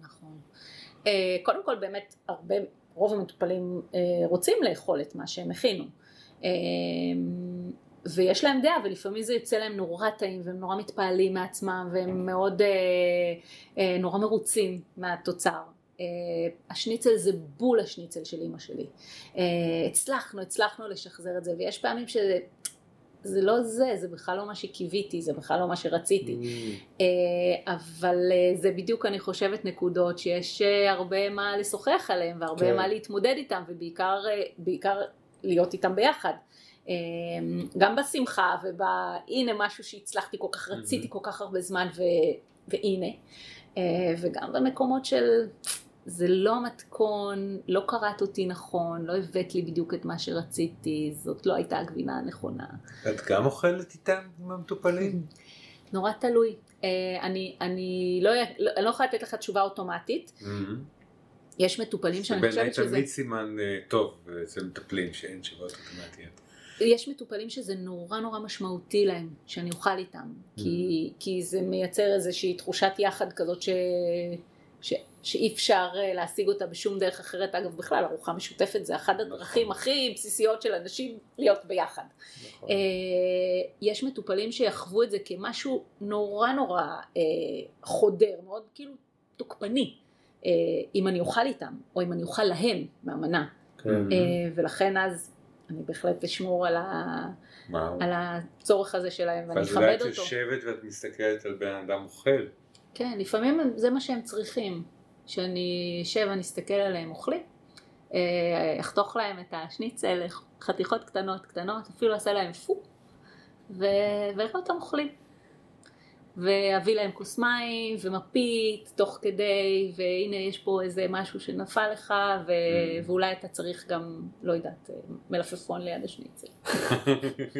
נכון. אה, קודם כל באמת הרבה, רוב המטופלים אה, רוצים לאכול את מה שהם הכינו. אה, ויש להם דעה ולפעמים זה יוצא להם נורא טעים והם נורא מתפעלים מעצמם והם מאוד אה, אה, נורא מרוצים מהתוצר. אה, השניצל זה בול השניצל של אימא שלי. אה, הצלחנו, הצלחנו לשחזר את זה ויש פעמים שזה זה לא זה, זה בכלל לא מה שקיוויתי, זה בכלל לא מה שרציתי. Mm, אה, אבל אה, זה בדיוק אני חושבת נקודות שיש אה, הרבה מה לשוחח עליהם והרבה כן. מה להתמודד איתם ובעיקר בעיקר להיות איתם ביחד. גם בשמחה ובהנה משהו שהצלחתי כל כך רציתי כל כך הרבה זמן ו, והנה וגם במקומות של זה לא המתכון, לא קראת אותי נכון, לא הבאת לי בדיוק את מה שרציתי, זאת לא הייתה הגבינה הנכונה. את גם אוכלת איתם עם המטופלים? נורא תלוי. אה, אני, אני, לא, לא, לא יכולה לתת לך תשובה אוטומטית. יש מטופלים שאני חושבת שזה... תמיד סימן אה, טוב אצל מטפלים שאין תשובות אוטומטיות. יש מטופלים שזה נורא נורא משמעותי להם, שאני אוכל איתם. כי, כי זה מייצר איזושהי תחושת יחד כזאת ש... שאי אפשר אה, להשיג אותה בשום דרך אחרת. אגב, בכלל, ארוחה משותפת זה אחת הדרכים הכי בסיסיות של אנשים להיות ביחד. נכון. אה, יש מטופלים שיחוו את זה כמשהו נורא נורא אה, חודר, מאוד כאילו תוקפני, אם אני אוכל איתם, או אם אני אוכל להם מהמנה. כן. ולכן אז אני בהחלט אשמור על, ה. על הצורך הזה שלהם ואני אז אולי אכבד את אותו. יושבת ואת מסתכלת על בן אדם אוכל. כן, לפעמים זה מה שהם צריכים, שאני אשב ואני אסתכל עליהם אוכלים, אה, אחתוך להם את השניצל חתיכות קטנות קטנות, אפילו אעשה להם פו, ואראה אותם אוכלים. ואביא להם כוס מים ומפית תוך כדי, והנה יש פה איזה משהו שנפל לך, ו- Mm. ואולי אתה צריך גם, לא יודעת, מלפפון ליד השניצל.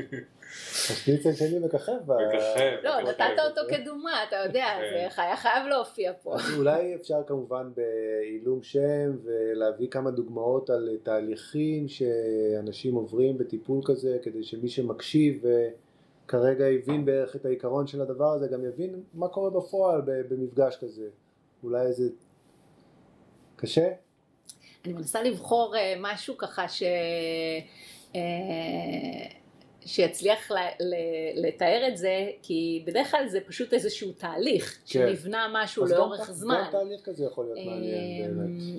השניצל שלי מככב. ב- מככב. לא. נתת אותו כדוגמה, אתה יודע, כן. זה היה חייב להופיע פה. אז אולי אפשר כמובן בעילום שם ולהביא כמה דוגמאות על תהליכים שאנשים עוברים בטיפול כזה כדי שמי שמקשיב וכרגע הבין בערך את העיקרון של הדבר הזה גם יבין מה קורה בפועל במפגש כזה. אולי איזה... קשה? אני מנסה לבחור אה, משהו ככה ש... אה, שיצליח ל- ל- לתאר את זה, כי בדרך כלל זה פשוט איזשהו תהליך, כן. שנבנה משהו גם לאורך ת- זמן. גם תהליך כזה יכול להיות מעניין באמת. אמ,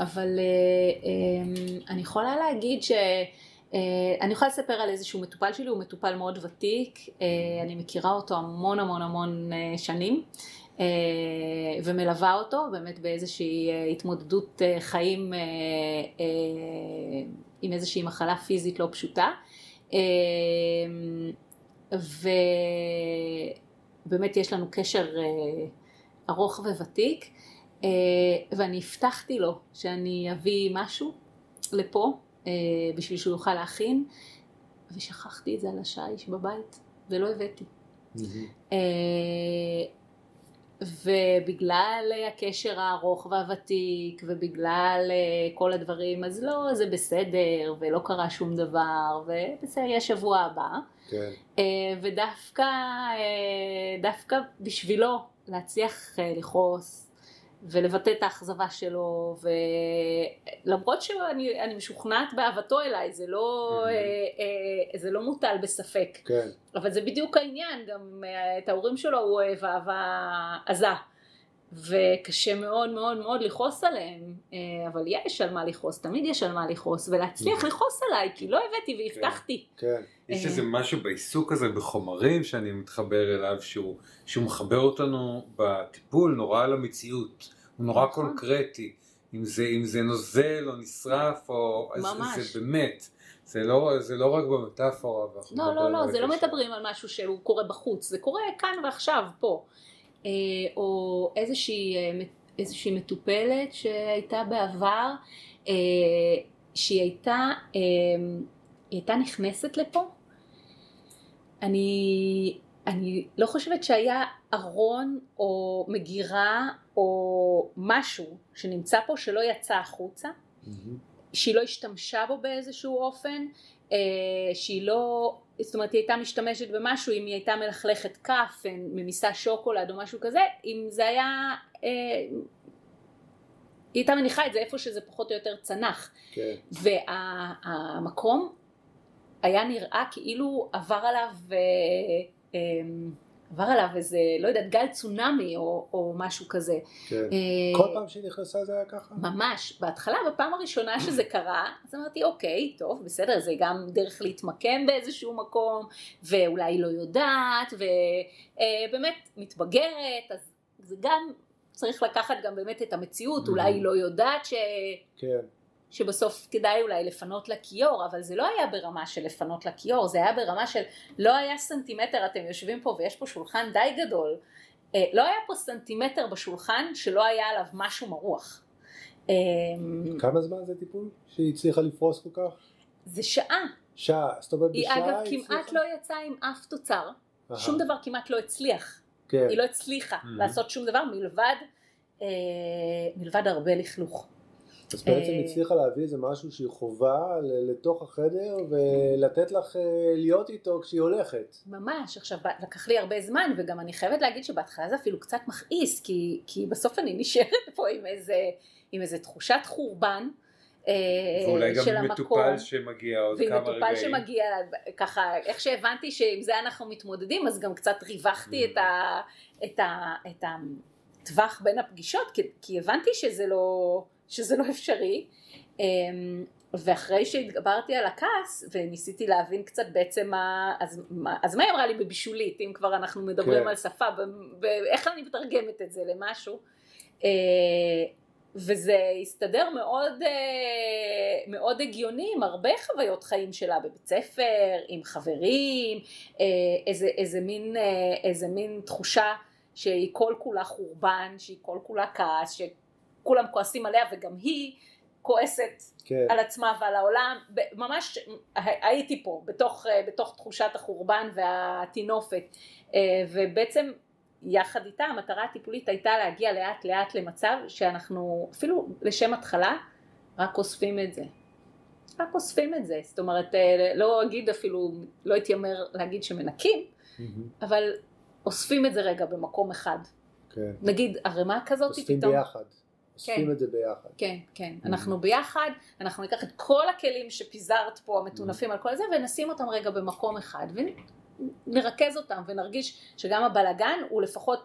אבל אה, אמ, אני יכולה להגיד ש... אה, אני יכולה לספר על איזשהו מטופל שלי, הוא מטופל מאוד ותיק, אה, אני מכירה אותו המון המון המון אה, שנים ומלווה אותו באמת באיזושהי התמודדות חיים עם איזושהי מחלה פיזית לא פשוטה. ובאמת יש לנו קשר ארוך וותיק. ואני הבטחתי לו שאני אביא משהו לפה בשביל שהוא יוכל להכין, ושכחתי את זה על השיש בבית, ולא הבאתי. אה, ובגלל הקשר הארוך והוותיק, ובגלל אה, כל הדברים, אז לא, זה בסדר, ולא קרה שום דבר, ובסדר, יהיה שבוע הבא. כן. אה, ודווקא אה, דווקא בשבילו להצליח אה, לכעוס ולבטא את האכזבה שלו ולמרות שאני אני משוכנעת באהבתו אליי זה לא. אה, אה, זה לא מוטל בספק כן. אבל זה בדיוק העניין גם אה, את ההורים שלו הוא אוהב אהבה עזה וקשה מאוד מאוד מאוד לכעוס עליהם אה, אבל יש על מה לכעוס תמיד יש על מה לכעוס ולהצליח Mhm. לכעוס עליי כי לא הבאתי והבטחתי כן. יש אה. איזה משהו בעיסוק הזה בחומרים שאני מתחבר אליו שהוא, שהוא מחבר אותנו בטיפול נורא על המציאות, הוא נורא נכון. קונקרטי, אם זה, אם זה נוזל או נשרף או... ממש. זה באמת, זה לא, זה לא רק במטאפורה. לא, לא, לא, על זה לא. מדברים על משהו שהוא קורה בחוץ, זה קורה כאן ועכשיו, פה. אה, או איזושהי, אה, איזושהי מטופלת שהייתה בעבר, אה, שהיא הייתה, היא הייתה נכנסת לפה. אני, אני לא חושבת שהיה ארון או מגירה או משהו שנמצא פה שלא יצא החוצה. מהמם. שהיא לא השתמשה בו באיזשהו אופן, אה, שהיא לא, זאת אומרת היא הייתה משתמשת במשהו, אם היא הייתה מלכלכת כף, אה, ממיסה שוקולד או משהו כזה, אם זה היה, אה, היא הייתה מניחה את זה איפה שזה פחות או יותר צנח, כן. והמקום היה נראה כאילו עבר עליו, עבר עליו איזה, לא יודעת, גל צונאמי או, או משהו כזה. כן. אה, כל פעם שהיא נכנסה זה היה ככה? ממש, בהתחלה, בפעם הראשונה שזה קרה, אז אמרתי אוקיי, טוב, בסדר, זה גם דרך להתמקם באיזשהו מקום, ואולי היא לא יודעת, ובאמת מתבגרת, אז זה גם צריך לקחת גם באמת את המציאות, אולי היא לא יודעת ש... כן. שבסוף כדאי אולי לפנות לה כיור, אבל זה לא היה ברמה של לפנות לה כיור, זה היה ברמה של לא היה סנטימטר, אתם יושבים פה ויש פה שולחן די גדול, אה, לא היה פה סנטימטר בשולחן שלא היה עליו משהו מרוח. אה, כמה זמן זה טיפול שהיא הצליחה לפרוס כל כך? זה שעה, שעה. זאת אומרת היא בשעה אגב כמעט הצליחה? לא יצאה עם אף תוצר, אהה. שום דבר כמעט לא הצליח, כן. היא לא הצליחה Mhm. לעשות שום דבר מלבד, אה, מלבד הרבה לכלוך. אז בעצם אה, הצליחה להביא איזה משהו שהיא חובה לתוך החדר ולתת לך אה, להיות איתו כשהיא הולכת. ממש, עכשיו לקח לי הרבה זמן וגם אני חייבת להגיד שבהתחלה זה אפילו קצת מכעיס כי, כי בסוף אני נשארת פה עם איזה, עם איזה תחושת חורבן אה, ואולי של גם המקום. מטופל שמגיע עוד ועם כמה מטופל רגעים. שמגיע ככה, איך שהבנתי שעם זה אנחנו מתמודדים אז גם קצת ריווחתי Mm. את, ה, את, ה, את הטווח בין הפגישות כי, כי הבנתי שזה לא, שזה לא אפשרי אמ, ואחרי שהתגברתי על הכעס וניסיתי להבין קצת בעצם מה, אז, מה, אז מה היא אמרה לי בבישולית אם כבר אנחנו מדברים כן. על שפה ואיך אני מתרגמת את זה למשהו אה, וזה הסתדר מאוד, אה, מאוד הגיוני עם הרבה חוויות חיים שלה בבית ספר, עם חברים, אה, איזה, איזה, מין, איזה מין תחושה שהיא כל כולה חורבן, שהיא כל כולה כעס, שכולם כועסים עליה וגם היא כועסת כן. על עצמה ועל העולם, ממש הייתי פה בתוך, אה, בתוך תחושת החורבן והטינופת אה, ובעצם יחד איתה המטרה הטיפולית הייתה להגיע לאט לאט למצב שאנחנו אפילו לשם התחלה רק אוספים את זה. רק אוספים את זה, זאת אומרת אה, לא אגיד אפילו, לא אתיימר להגיד שמנקים, מהמם. אבל אוספים את זה רגע במקום אחד. כן. נגיד ערימה כזאת אוספים פתאום. ביחד. אוספים כן. את זה ביחד. כן, כן. Mhm. אנחנו ביחד, אנחנו ניקח את כל הכלים שפיזרת פה, המטונפים על כל זה, ונשים אותם רגע במקום אחד, ונרכז אותם, ונרגיש שגם הבלגן הוא לפחות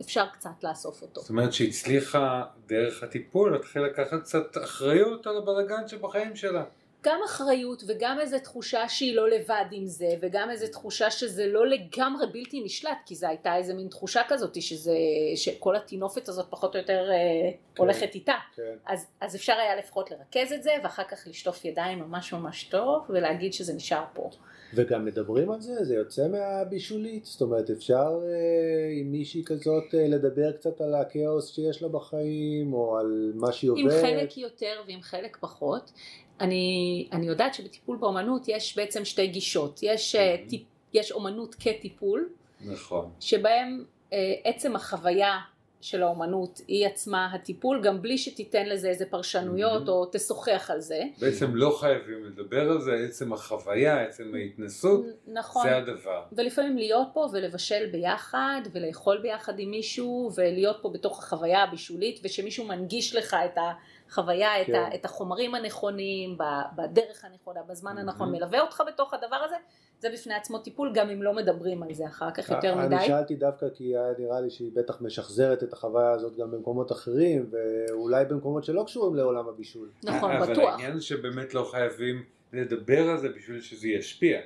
אפשר קצת לאסוף אותו. זאת אומרת שהצליחה דרך הטיפול להתחיל לקחת קצת אחריות על הבלאגן שבחיים שלה. גם אחריות וגם איזו תחושה שהיא לא לבד עם זה, וגם איזו תחושה שזה לא לגמרי בלתי נשלט, כי זו הייתה איזו מין תחושה כזאת שזה, שכל הטינופת הזאת פחות או יותר אה, הולכת איתה. כן. אז, אז אפשר היה לפחות לרכז את זה, ואחר כך לשטוף ידיים ממש ממש טוב, ולהגיד שזה נשאר פה. וגם מדברים על זה, זה יוצא מהבישולית, זאת אומרת אפשר אה, עם מישהי כזאת אה, לדבר קצת על הכאוס שיש לה בחיים, או על מה שהיא עם עוברת. חלק יותר ועם חלק פחות. אני, אני יודעת שבטיפול באומנות יש בעצם שתי גישות. יש, אה, טיפ, יש אומנות כטיפול, נכון. שבהם אה, עצם החוויה של האומנות היא עצמה הטיפול, גם בלי שתיתן לזה איזה פרשנויות Mhm. או תשוחח על זה. בעצם לא חייבים לדבר על זה, עצם החוויה, עצם ההתנסות, נכון. זה הדבר. ולפעמים להיות פה ולבשל ביחד ולאכול ביחד עם מישהו ולהיות פה בתוך החוויה הבישולית ושמישהו מנגיש לך את החוויה, את, כן. ה, את החומרים הנכונים, בדרך הנכונה, בזמן הנכון. מלווה אותך בתוך הדבר הזה, זה בפני עצמו טיפול גם אם לא מדברים על זה אחר כך יותר אני מדי. שאלתי דווקא כי היה נראה לי שהיא בטח משחזרת את החוויה הזאת גם במקומות אחרים, ואולי במקומות שלא קשורים לעולם הבישול. נכון, אבל בטוח. העניין הוא שבאמת לא חייבים לדבר על זה בשביל שזה ישפיע.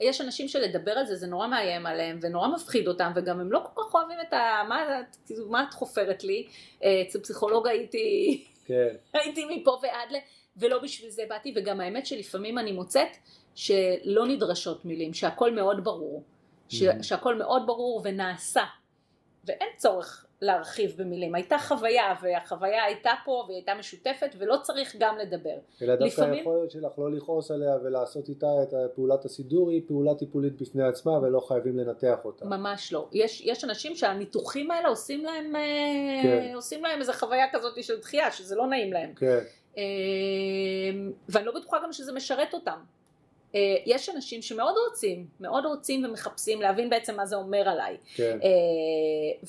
יש אנשים שלדבר על זה זה נורא מאיים עליהם ונורא מפחיד אותם וגם הם לא כל כך אוהבים את ה... מה, את- כאילו, מה את חופרת לי? אה, אצל פסיכולוג הייתי... כן, הייתי מפה ועד ל... ולא בשביל זה באתי, וגם האמת שלפעמים אני מוצאת שלא נדרשות מילים, שהכל מאוד ברור, ש... שהכל מאוד ברור ונעשה, ואין צורך להרחיב במילים. הייתה חוויה, והחוויה הייתה פה והיא הייתה משותפת, ולא צריך גם לדבר. אלא דווקא לפעמים- היכולת שלך לא לכעוס עליה ולעשות איתה את פעולת הסידור היא פעולה טיפולית בפני עצמה ולא חייבים לנתח אותה. ממש לא. יש, יש אנשים שהניתוחים האלה עושים להם, אה, כן. עושים להם איזו חוויה כזאת של דחייה, שזה לא נעים להם. כן, אמ, ואני לא בטוחה גם שזה משרת אותם. אה, יש אנשים שמאוד רוצים, מאוד רוצים ומחפשים להבין בעצם מה זה אומר עליי. כן, אה,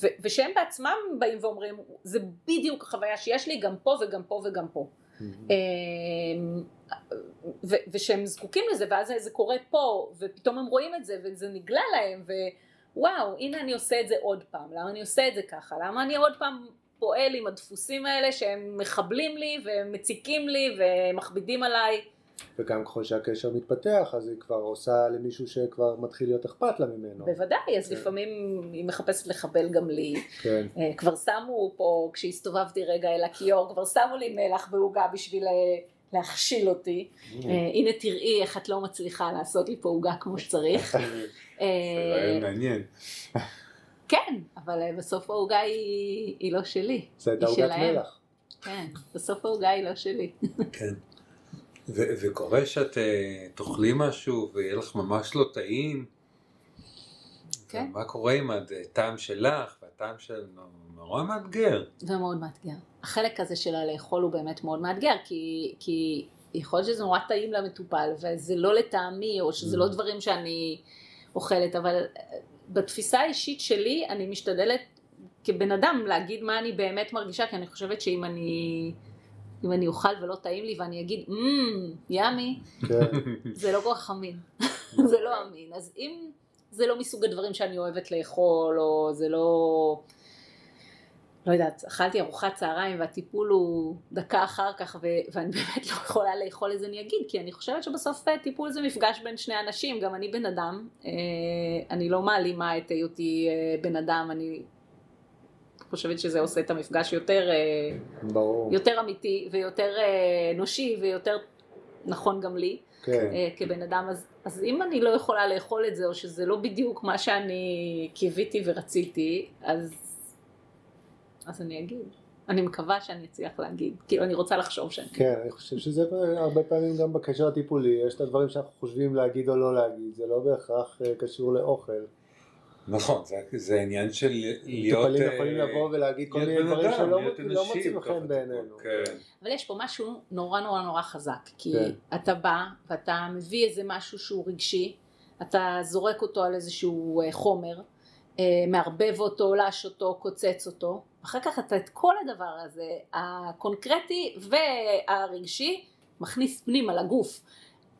ו- ושהם בעצמם באים ואומרים, זה בדיוק החוויה שיש לי גם פה וגם פה וגם פה. אמ, ו- ושהם זקוקים לזה, ואז זה קורה פה, ופתאום הם רואים את זה, וזה נגלה להם, ווואו, הנה אני עושה את זה עוד פעם, למה אני עושה את זה ככה, למה אני עוד פעם פועל עם הדפוסים האלה שהם מחבלים לי, ומציקים לי, ומכבידים עליי. וגם ככל שהקשר מתפתח אז היא כבר עושה למישהו שכבר מתחיל להיות אכפת לה ממנו. בוודאי, אז כן. לפעמים היא מחפשת לחבל גם לי. כן, אה, כבר שמו פה, כשהסתובבתי רגע אל הכיור, כבר שמו לי מלח בעוגה בשביל אה, להכשיל אותי. Mm. אה, הנה תראי איך את לא מצליחה לעשות לי פה עוגה כמו שצריך. זה רעיון מעניין. כן, אבל בסוף העוגה היא היא לא שלי. זה הייתה עוגת. מלח. כן, בסוף העוגה היא לא שלי. כן. ו- וקורה שאת אה, תאכלי משהו ויהיה לך ממש לא טעים? כן. מה קורה עם הטעם שלך והטעם של... נורא מאתגר. זה מאוד מאתגר. החלק הזה של הלאכול הוא באמת מאוד מאתגר, כי, כי יכול להיות שזה נורא טעים למטופל, וזה לא לטעמי, או שזה לא דברים שאני אוכלת, אבל אה, בתפיסה האישית שלי, אני משתדלת כבן אדם להגיד מה אני באמת מרגישה, כי אני חושבת שאם אני... אם אני אוכל ולא טעים לי ואני אגיד, מmm, ימי, כן, זה לא כל כך אמין, זה לא אמין. אז אם זה לא מסוג הדברים שאני אוהבת לאכול, או זה לא... לא יודעת, אכלתי ארוחת צהריים והטיפול הוא דקה אחר כך ו- ואני באמת לא יכולה לאכול את זה אני אגיד כי אני חושבת שבסוף אה, טיפול זה מפגש בין שני אנשים, גם אני בן אדם, אה, אני לא מעלימה את היותי אה, בן אדם, אני חושבת שזה עושה את המפגש יותר, אה, ברור. יותר אמיתי ויותר אה, אנושי ויותר נכון גם לי. כן, אה, כבן אדם, אז, אז אם אני לא יכולה לאכול את זה, או שזה לא בדיוק מה שאני קיוויתי ורציתי, אז, אז אני אגיד. אני מקווה שאני אצליח להגיד, כאילו אני רוצה לחשוב שאני... כן, אני חושב שזה הרבה פעמים גם בקשר הטיפולי, יש את הדברים שאנחנו חושבים להגיד או לא להגיד, זה לא בהכרח קשור לאוכל. נכון, זה, זה עניין של להיות... מטופלים יכולים לבוא ולהגיד כל מיני דברים שלא לא מוצאים חן בעינינו. כן. אבל יש פה משהו נורא נורא נורא חזק, כי כן. אתה בא ואתה מביא איזה משהו שהוא רגשי, אתה זורק אותו על איזשהו אה, חומר, אה, מערבב אותו, לש אותו, קוצץ אותו, אחר כך אתה את כל הדבר הזה, הקונקרטי והרגשי, מכניס פנימה לגוף.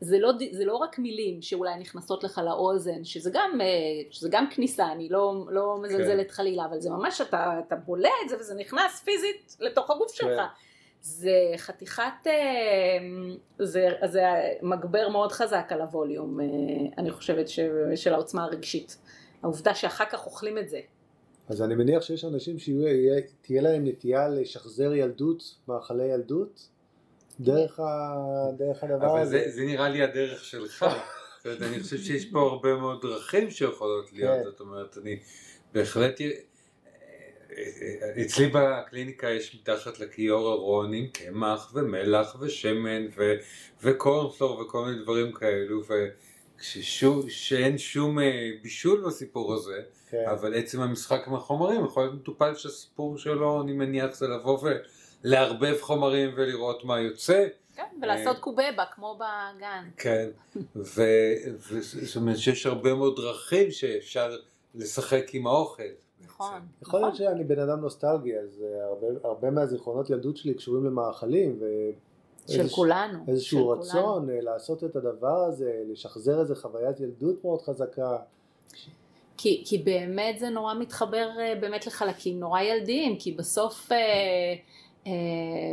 זה לא, זה לא רק מילים שאולי נכנסות לך לאוזן, שזה גם, אה, שזה גם כניסה, אני לא, לא מזלזלת חלילה, אבל זה ממש, אתה, אתה בולע את זה וזה נכנס פיזית לתוך הגוף שלך. זה חתיכת, אה, זה, זה מגבר מאוד חזק על הווליום, אה, אני חושבת, ש, של העוצמה הרגשית. העובדה שאחר כך אוכלים את זה. אז אני מניח שיש אנשים שתהיה להם נטייה לשחזר ילדות, מאכלי ילדות, דרך, ה, דרך הדבר אבל הזה. זה, זה נראה לי הדרך שלך. זאת אומרת, אני חושב שיש פה הרבה מאוד דרכים שיכולות להיות, כן. זאת אומרת, אני בהחלט... אצלי בקליניקה יש מתחת לכיור ארון קמח ומלח ושמן ו- וקורנפלור וכל מיני דברים כאלו ושאין שום אה, בישול בסיפור הזה כן. אבל עצם המשחק עם החומרים יכול להיות מטופל שהסיפור שלו אני מניח זה לבוא ולערבב חומרים ולראות מה יוצא כן, ולעשות קובבה כמו בגן. כן, וזאת אומרת שיש הרבה מאוד דרכים שאפשר לשחק עם האוכל. נכון. יכול להיות שאני בן אדם נוסטלגי, אז אה, הרבה, הרבה מהזיכרונות ילדות שלי קשורים למאכלים, של כולנו. איזשהו של רצון אה, לעשות את הדבר הזה, לשחזר איזה חוויית ילדות מאוד חזקה. כי, כי באמת זה נורא מתחבר אה, באמת לחלקים נורא ילדיים, כי בסוף, אה, אה,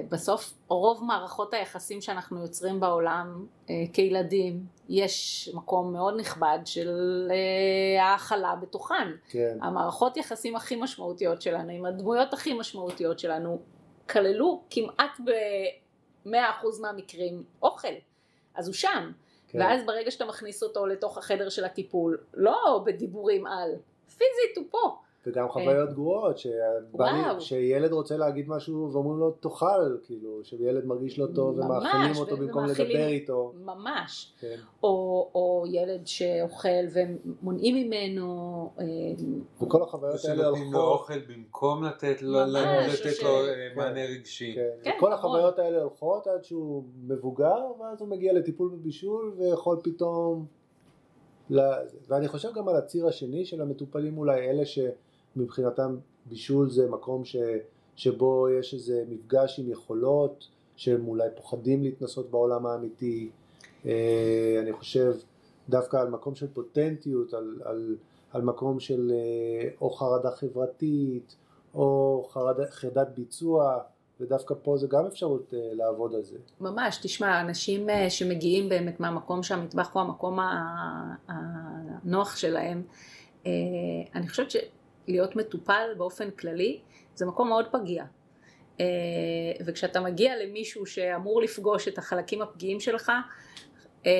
בסוף רוב מערכות היחסים שאנחנו יוצרים בעולם אה, כילדים, יש מקום מאוד נכבד של אה, ההכלה בתוכן. כן, המערכות יחסים הכי משמעותיות שלנו, עם הדמויות הכי משמעותיות שלנו, כללו כמעט ב-100% מהמקרים אוכל. אז הוא שם. כן. ואז ברגע שאתה מכניס אותו לתוך החדר של הטיפול, לא בדיבורים על, פיזית הוא פה. וגם חוויות גרועות. שילד רוצה להגיד משהו ואומרים לו תאכל, כאילו, שילד מרגיש לא טוב ממש, ומאכילים אותו במקום ומאכילים- לדבר איתו. ממש. כן. או, או ילד שאוכל ומונעים ממנו, אה, וכל החוויות האלה שנותנים לו הולכות, אוכל במקום לתת לו, ממש, לתת ש- לו אה, כן. מענה רגשי. כן, כן, וכל נכון. החוויות האלה הולכות עד שהוא מבוגר, ואז הוא מגיע לטיפול בבישול ויכול פתאום... ואני חושב גם על הציר השני של המטופלים אולי, אלה שמבחינתם בישול זה מקום ש... שבו יש איזה מפגש עם יכולות, שהם אולי פוחדים להתנסות בעולם האמיתי. אה, אני חושב דווקא על מקום של פוטנטיות, על, על, על מקום של אה, או חרדה חברתית, או חרדה, חרדת ביצוע, ודווקא פה זה גם אפשרות אה, לעבוד על זה. ממש, תשמע, אנשים אה, שמגיעים באמת מהמקום שהמטבח הוא המקום הנוח שלהם, אה, אני חושבת שלהיות מטופל באופן כללי זה מקום מאוד פגיע. אה, וכשאתה מגיע למישהו שאמור לפגוש את החלקים הפגיעים שלך, אה,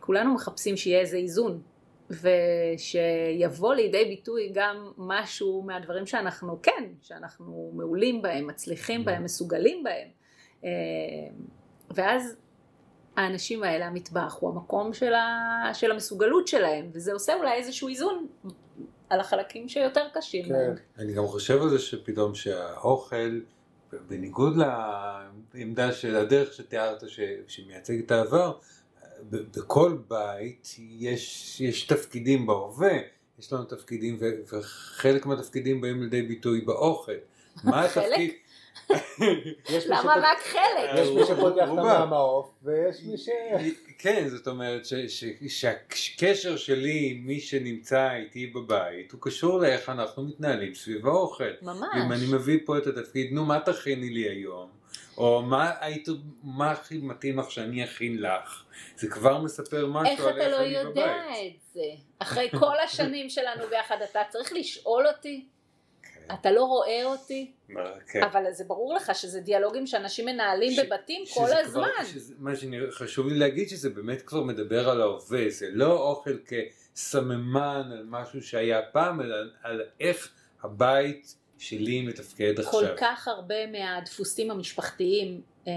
כולנו מחפשים שיהיה איזה איזון. ושיבוא לידי ביטוי גם משהו מהדברים שאנחנו כן, שאנחנו מעולים בהם, מצליחים בהם, מסוגלים בהם. אה, ואז האנשים האלה, המטבח הוא המקום של, ה, של המסוגלות שלהם, וזה עושה אולי איזשהו איזון על החלקים שיותר קשים כן. להם. אני גם חושב על זה שפתאום שהאוכל, בניגוד לעמדה של הדרך שתיארת ש- שמייצג את העבר, בכל בית יש, יש תפקידים בהווה, יש לנו תפקידים ו- וחלק מהתפקידים באים לידי ביטוי באוכל. מה? התפקיד? למה רק חלק? יש מי שפותח את העוף, ויש מי ש... כן, זאת אומרת ש- ש- שהקשר שלי עם מי שנמצא איתי בבית הוא קשור לאיך אנחנו מתנהלים סביב האוכל. ממש. אם אני מביא פה את התפקיד, נו מה תכיני לי היום? או מה היית, מה הכי מתאים לך שאני אכין לך? זה כבר מספר משהו איך על אתה לא אני יודע בבית. את זה? אחרי כל השנים שלנו ביחד, אתה צריך לשאול אותי? אתה לא רואה אותי? כן. אבל זה ברור לך שזה דיאלוגים שאנשים מנהלים בבתים כל הזמן. מה שחשוב לי להגיד שזה באמת כבר מדבר על ההווה, זה לא אוכל כסממן על משהו שהיה פעם, אלא על איך הבית שלי מתפקד עכשיו. כל כך הרבה מהדפוסים המשפחתיים, אה,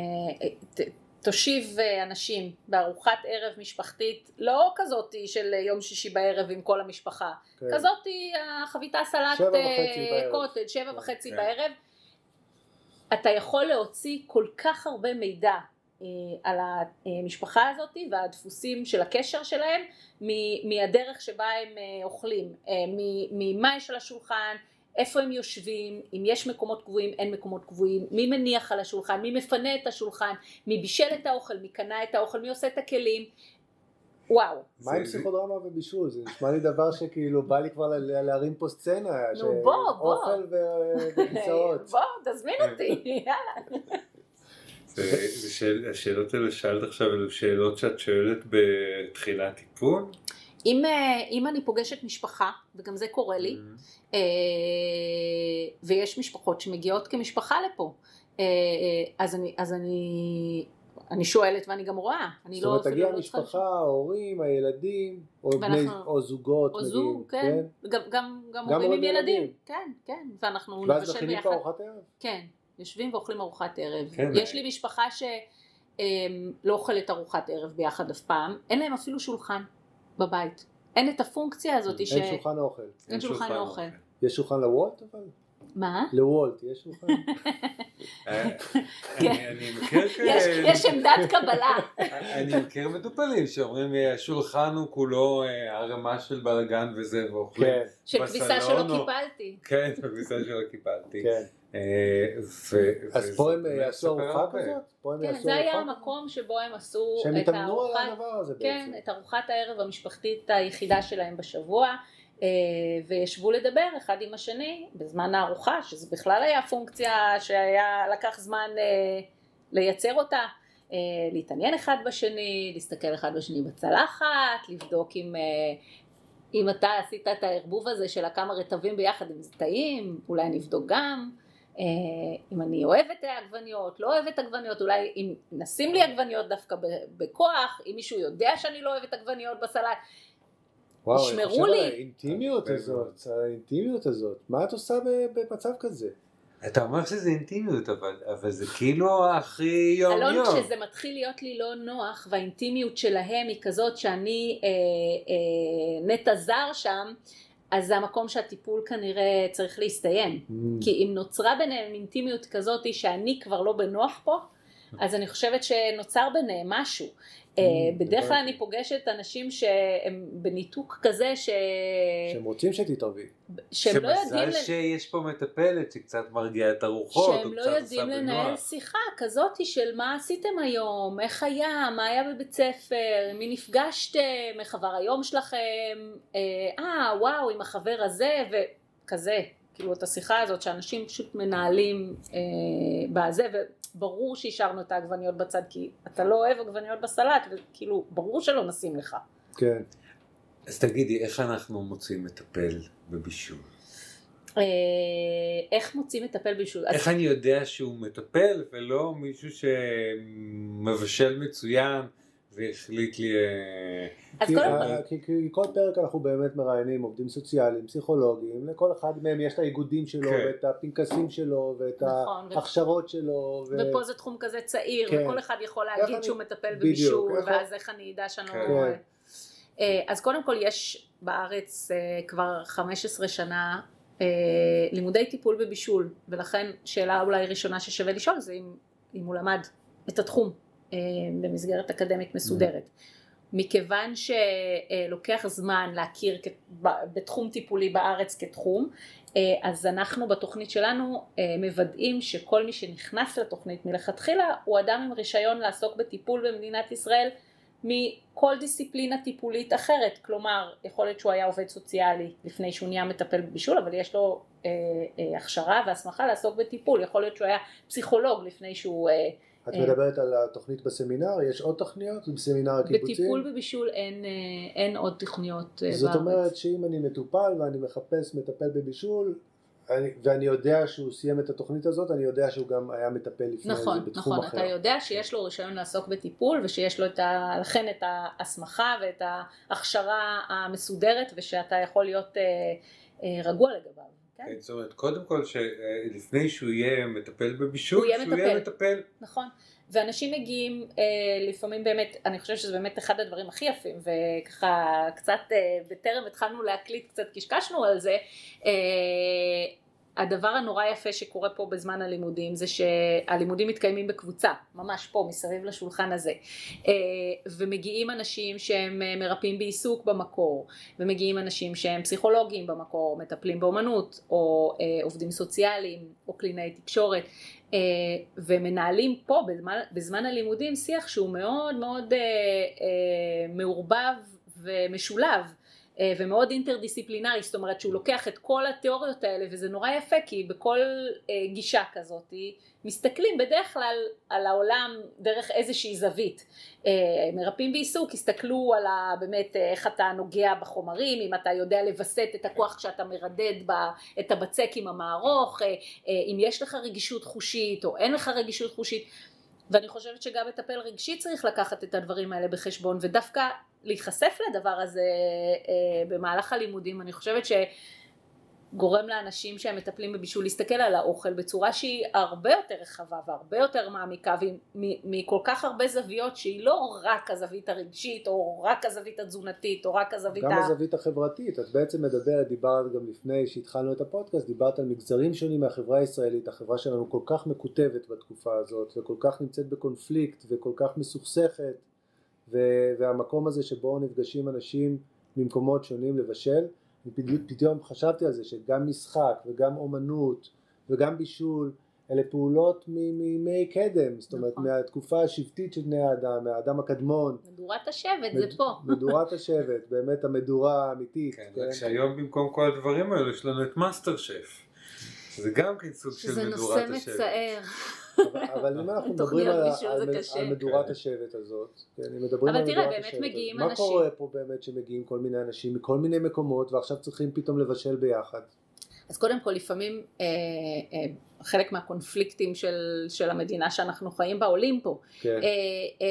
ת- תושיב אה, אנשים בארוחת ערב משפחתית, לא כזאתי של יום שישי בערב עם כל המשפחה, כן. כזאתי החביתה סלט שבע אה. קוטג', שבע כן, וחצי כן. בערב, אתה יכול להוציא כל כך הרבה מידע אה, על המשפחה הזאת והדפוסים של הקשר שלהם מ- מהדרך שבה הם אה, אוכלים, אה, ממה יש על השולחן, איפה הם יושבים, אם יש מקומות קבועים, אין מקומות קבועים, מי מניח על השולחן, מי מפנה את השולחן, מי בישל את האוכל, מי קנה את האוכל, מי עושה את הכלים, וואו. מה עם פסיכודרמה ובישול? זה נשמע לי דבר שכאילו בא לי כבר להרים פה סצנה. נו, בוא, בוא. אוכל וכיסאות. בוא, תזמין אותי, יאללה. השאלות האלה ששאלת עכשיו אלו שאלות שאת שואלת בתחילת טיפול? אם, אה, אם אני פוגשת משפחה, וגם זה קורה לי, Mm-hmm. אה, ויש משפחות שמגיעות כמשפחה לפה, אה, אז אני, אז אני, אני שואלת ואני גם רואה, אני זאת לא אומרת, אפילו תגיע לא צריכה משפחה, ההורים, הילדים, או בני- ואנחנו- או זוגות, או זוג, כן, גם, גם, גם הורים עם ילדים, וילדים. כן, כן, ואנחנו ואז נבשל מכינים ביחד, פה ארוחת ערב? כן, יושבים ואוכלים ארוחת ערב, כן. יש לי משפחה שלא אוכלת ארוחת ערב ביחד אף פעם, אין להם אפילו שולחן בבית, אין את הפונקציה הזאת ש... אין שולחן אוכל. אין שולחן אוכל. יש שולחן לוולט אבל? מה? לוולט יש שולחן? אה, כן. אני- אני מכיר יש, כאלה- יש עמדת קבלה. אני מכיר מטופלים שאומרים "אה, השולחן הוא כולו אה, ערימה של בלאגן וזה ואוכלים. כן, של כביסה שלא קיבלתי. כן, בכביסה שלא קיבלתי. כן. אה, ו- אז פה הם באמת יעשו מספר ארוחה. כזאת? כן, יעשו זה היה? המקום שבו הם עשו שהם את התאמנו על הארוחת, הדבר הזה כן, בעצם. את ארוחת הערב המשפחתית היחידה שלהם בשבוע, אה, וישבו לדבר אחד עם השני בזמן הארוחה, שזה בכלל היה פונקציה שהיה לקח זמן אה, לייצר אותה, אה, להתעניין אחד בשני, להסתכל אחד בשני בצלחת, לבדוק אם... אה, אם אתה עשית את הערבוב הזה של הכמה רטבים ביחד, אם זה טעים, אולי נבדוק גם. אה, אם אני אוהבת עגבניות, לא אוהבת עגבניות, אולי אם נשים לי עגבניות דווקא ב- בכוח, אם מישהו יודע שאני לא אוהבת עגבניות בסלט, וואו, אני ישמרו חושב על לי. האינטימיות הרבה הזאת, האינטימיות הזאת. מה את עושה ב- במצב כזה? אתה אומר שזה אינטימיות, אבל, אבל זה כאילו הכי יום אלון, יום. כשזה מתחיל להיות לי לא נוח והאינטימיות שלהם היא כזאת שאני אה, אה, נטע זר שם, אז זה המקום שהטיפול כנראה צריך להסתיים. Mm. כי אם נוצרה ביניהם אינטימיות כזאת שאני כבר לא בנוח פה, אז אני חושבת שנוצר ביניהם משהו. אה, בדרך כלל. אני פוגשת אנשים שהם בניתוק כזה ש... שהם רוצים שתתערבי. שהם לא יודעים... שמזל שיש פה מטפלת שקצת מרגיעה את הרוחות, שהם לא יודעים לנהל. שיחה כזאת של מה עשיתם היום, איך היה, מה היה בבית ספר, מי נפגשתם, איך עבר היום שלכם, אה, אה וואו עם החבר הזה וכזה, כאילו את השיחה הזאת שאנשים פשוט מנהלים אה, בזה וברור שהשארנו את העגבניות בצד כי אתה לא אוהב עגבניות בסלט וכאילו ברור שלא נשים לך. כן. אז תגידי, איך אנחנו מוצאים מטפל בבישול? אה, איך מוצאים מטפל בישול? אז איך אני יודע שהוא מטפל ולא מישהו שמבשל מצוין והחליט לי... אה, אז כי- כל אה, כי כל פרק אנחנו באמת מראיינים עובדים סוציאליים, פסיכולוגים, לכל אחד מהם יש את האיגודים שלו, כן. ואת הפנקסים שלו, ואת נכון, ההכשרות שלו. ו- ופה זה תחום כזה צעיר, כן. וכל אחד יכול להגיד שהוא מטפל בבישול, איך- ואז איך אני אדע שאני כן. לא... אה, אז קודם כל יש בארץ אה, כבר 15 שנה לימודי טיפול בבישול, ולכן שאלה אולי ראשונה ששווה לשאול זה אם, אם הוא למד את התחום במסגרת אקדמית מסודרת. מכיוון שלוקח זמן להכיר בתחום טיפולי בארץ כתחום, אה, אז אנחנו בתוכנית שלנו אה, מוודאים שכל מי שנכנס לתוכנית מלכתחילה הוא אדם עם רישיון לעסוק בטיפול במדינת ישראל מכל דיסציפלינה טיפולית אחרת, כלומר יכול להיות שהוא היה עובד סוציאלי לפני שהוא נהיה מטפל בבישול אבל יש לו אה, אה, הכשרה והסמכה לעסוק בטיפול, יכול להיות שהוא היה פסיכולוג לפני שהוא אה, את אה. מדברת על התוכנית בסמינר, יש עוד תוכניות בסמינר הקיבוצים? בטיפול בבישול אין, אה, אין עוד תוכניות אה, זאת בארץ. אומרת שאם אני מטופל ואני מחפש מטפל בבישול, אני, ואני יודע שהוא סיים את התוכנית הזאת, אני יודע שהוא גם היה מטפל לפני נכון, זה בתחום נכון, אחר. אתה יודע שיש לו רישיון לעסוק בטיפול ושיש לו את ה... לכן את ההסמכה ואת ההכשרה המסודרת ושאתה יכול להיות אה, אה, רגוע לגביו. כן. כן, זאת אומרת, קודם כל, שלפני שהוא יהיה מטפל בבישול, הוא יהיה שהוא יהיה מטפל. מטפל. נכון. ואנשים מגיעים אה, לפעמים באמת, אני חושבת שזה באמת אחד הדברים הכי יפים, וככה קצת אה, בטרם התחלנו להקליט, קצת קשקשנו על זה. הדבר הנורא יפה שקורה פה בזמן הלימודים זה שהלימודים מתקיימים בקבוצה, ממש פה מסביב לשולחן הזה. אה, ומגיעים אנשים שהם אה, מרפאים בעיסוק במקור, ומגיעים אנשים שהם פסיכולוגים במקור, מטפלים באומנות, או אה, עובדים סוציאליים, או קלינאי תקשורת. ומנהלים פה בזמן, בזמן הלימודים שיח שהוא מאוד מאוד מעורבב ומשולב ומאוד אינטרדיסציפלינרי, זאת אומרת שהוא לוקח את כל התיאוריות האלה וזה נורא יפה כי בכל אה, גישה כזאת מסתכלים בדרך כלל על העולם דרך איזושהי זווית. אה, מרפאים בעיסוק הסתכלו על ה, באמת אה, איך אתה נוגע בחומרים, אם אתה יודע לווסת את הכוח כשאתה מרדד ב, את הבצק עם המערוך, אה, אה, אם יש לך רגישות חושית או אין לך רגישות חושית. ואני חושבת שגם מטפל רגשי צריך לקחת את הדברים האלה בחשבון ודווקא להיחשף לדבר הזה אה, במהלך הלימודים אני חושבת שגורם לאנשים שהם מטפלים בבישול להסתכל על האוכל בצורה שהיא הרבה יותר רחבה והרבה יותר מעמיקה ומכל כך הרבה זוויות שהיא לא רק הזווית הרגשית או רק הזווית התזונתית או רק הזווית גם ה... הזווית החברתית, את בעצם מדברת, דיברת גם לפני שהתחלנו את הפודקאסט, דיברת על מגזרים שונים מהחברה הישראלית, החברה שלנו כל כך מקוטבת בתקופה הזאת וכל כך נמצאת בקונפליקט וכל כך מסוכסכת ו- והמקום הזה שבו נפגשים אנשים ממקומות שונים לבשל, ופתאום פתאום חשבתי על זה שגם משחק וגם אומנות וגם בישול אלה פעולות מ- מימי קדם, זאת אומרת נכון. מהתקופה השבטית של בני האדם, מהאדם הקדמון, מדורת השבט זה מד- פה. מדורת השבט, באמת המדורה האמיתית, כן, כן? רק שהיום במקום כל הדברים האלו יש לנו את מאסטר שף. זה גם כן סוג של שזה מדורת נושא השבט. מצער. אבל- אם אנחנו מדברים על, על, על, מדורת. השבט הזאת, כן, אם מדברים אבל על תראה, באמת השבט, מגיעים אז מה אנשים- קורה פה באמת שמגיעים כל מיני אנשים מכל מיני מקומות ועכשיו צריכים פתאום לבשל ביחד? אז קודם כל לפעמים אה, אה, חלק מהקונפליקטים של, של המדינה שאנחנו חיים בה עולים פה. כן, אה, אה,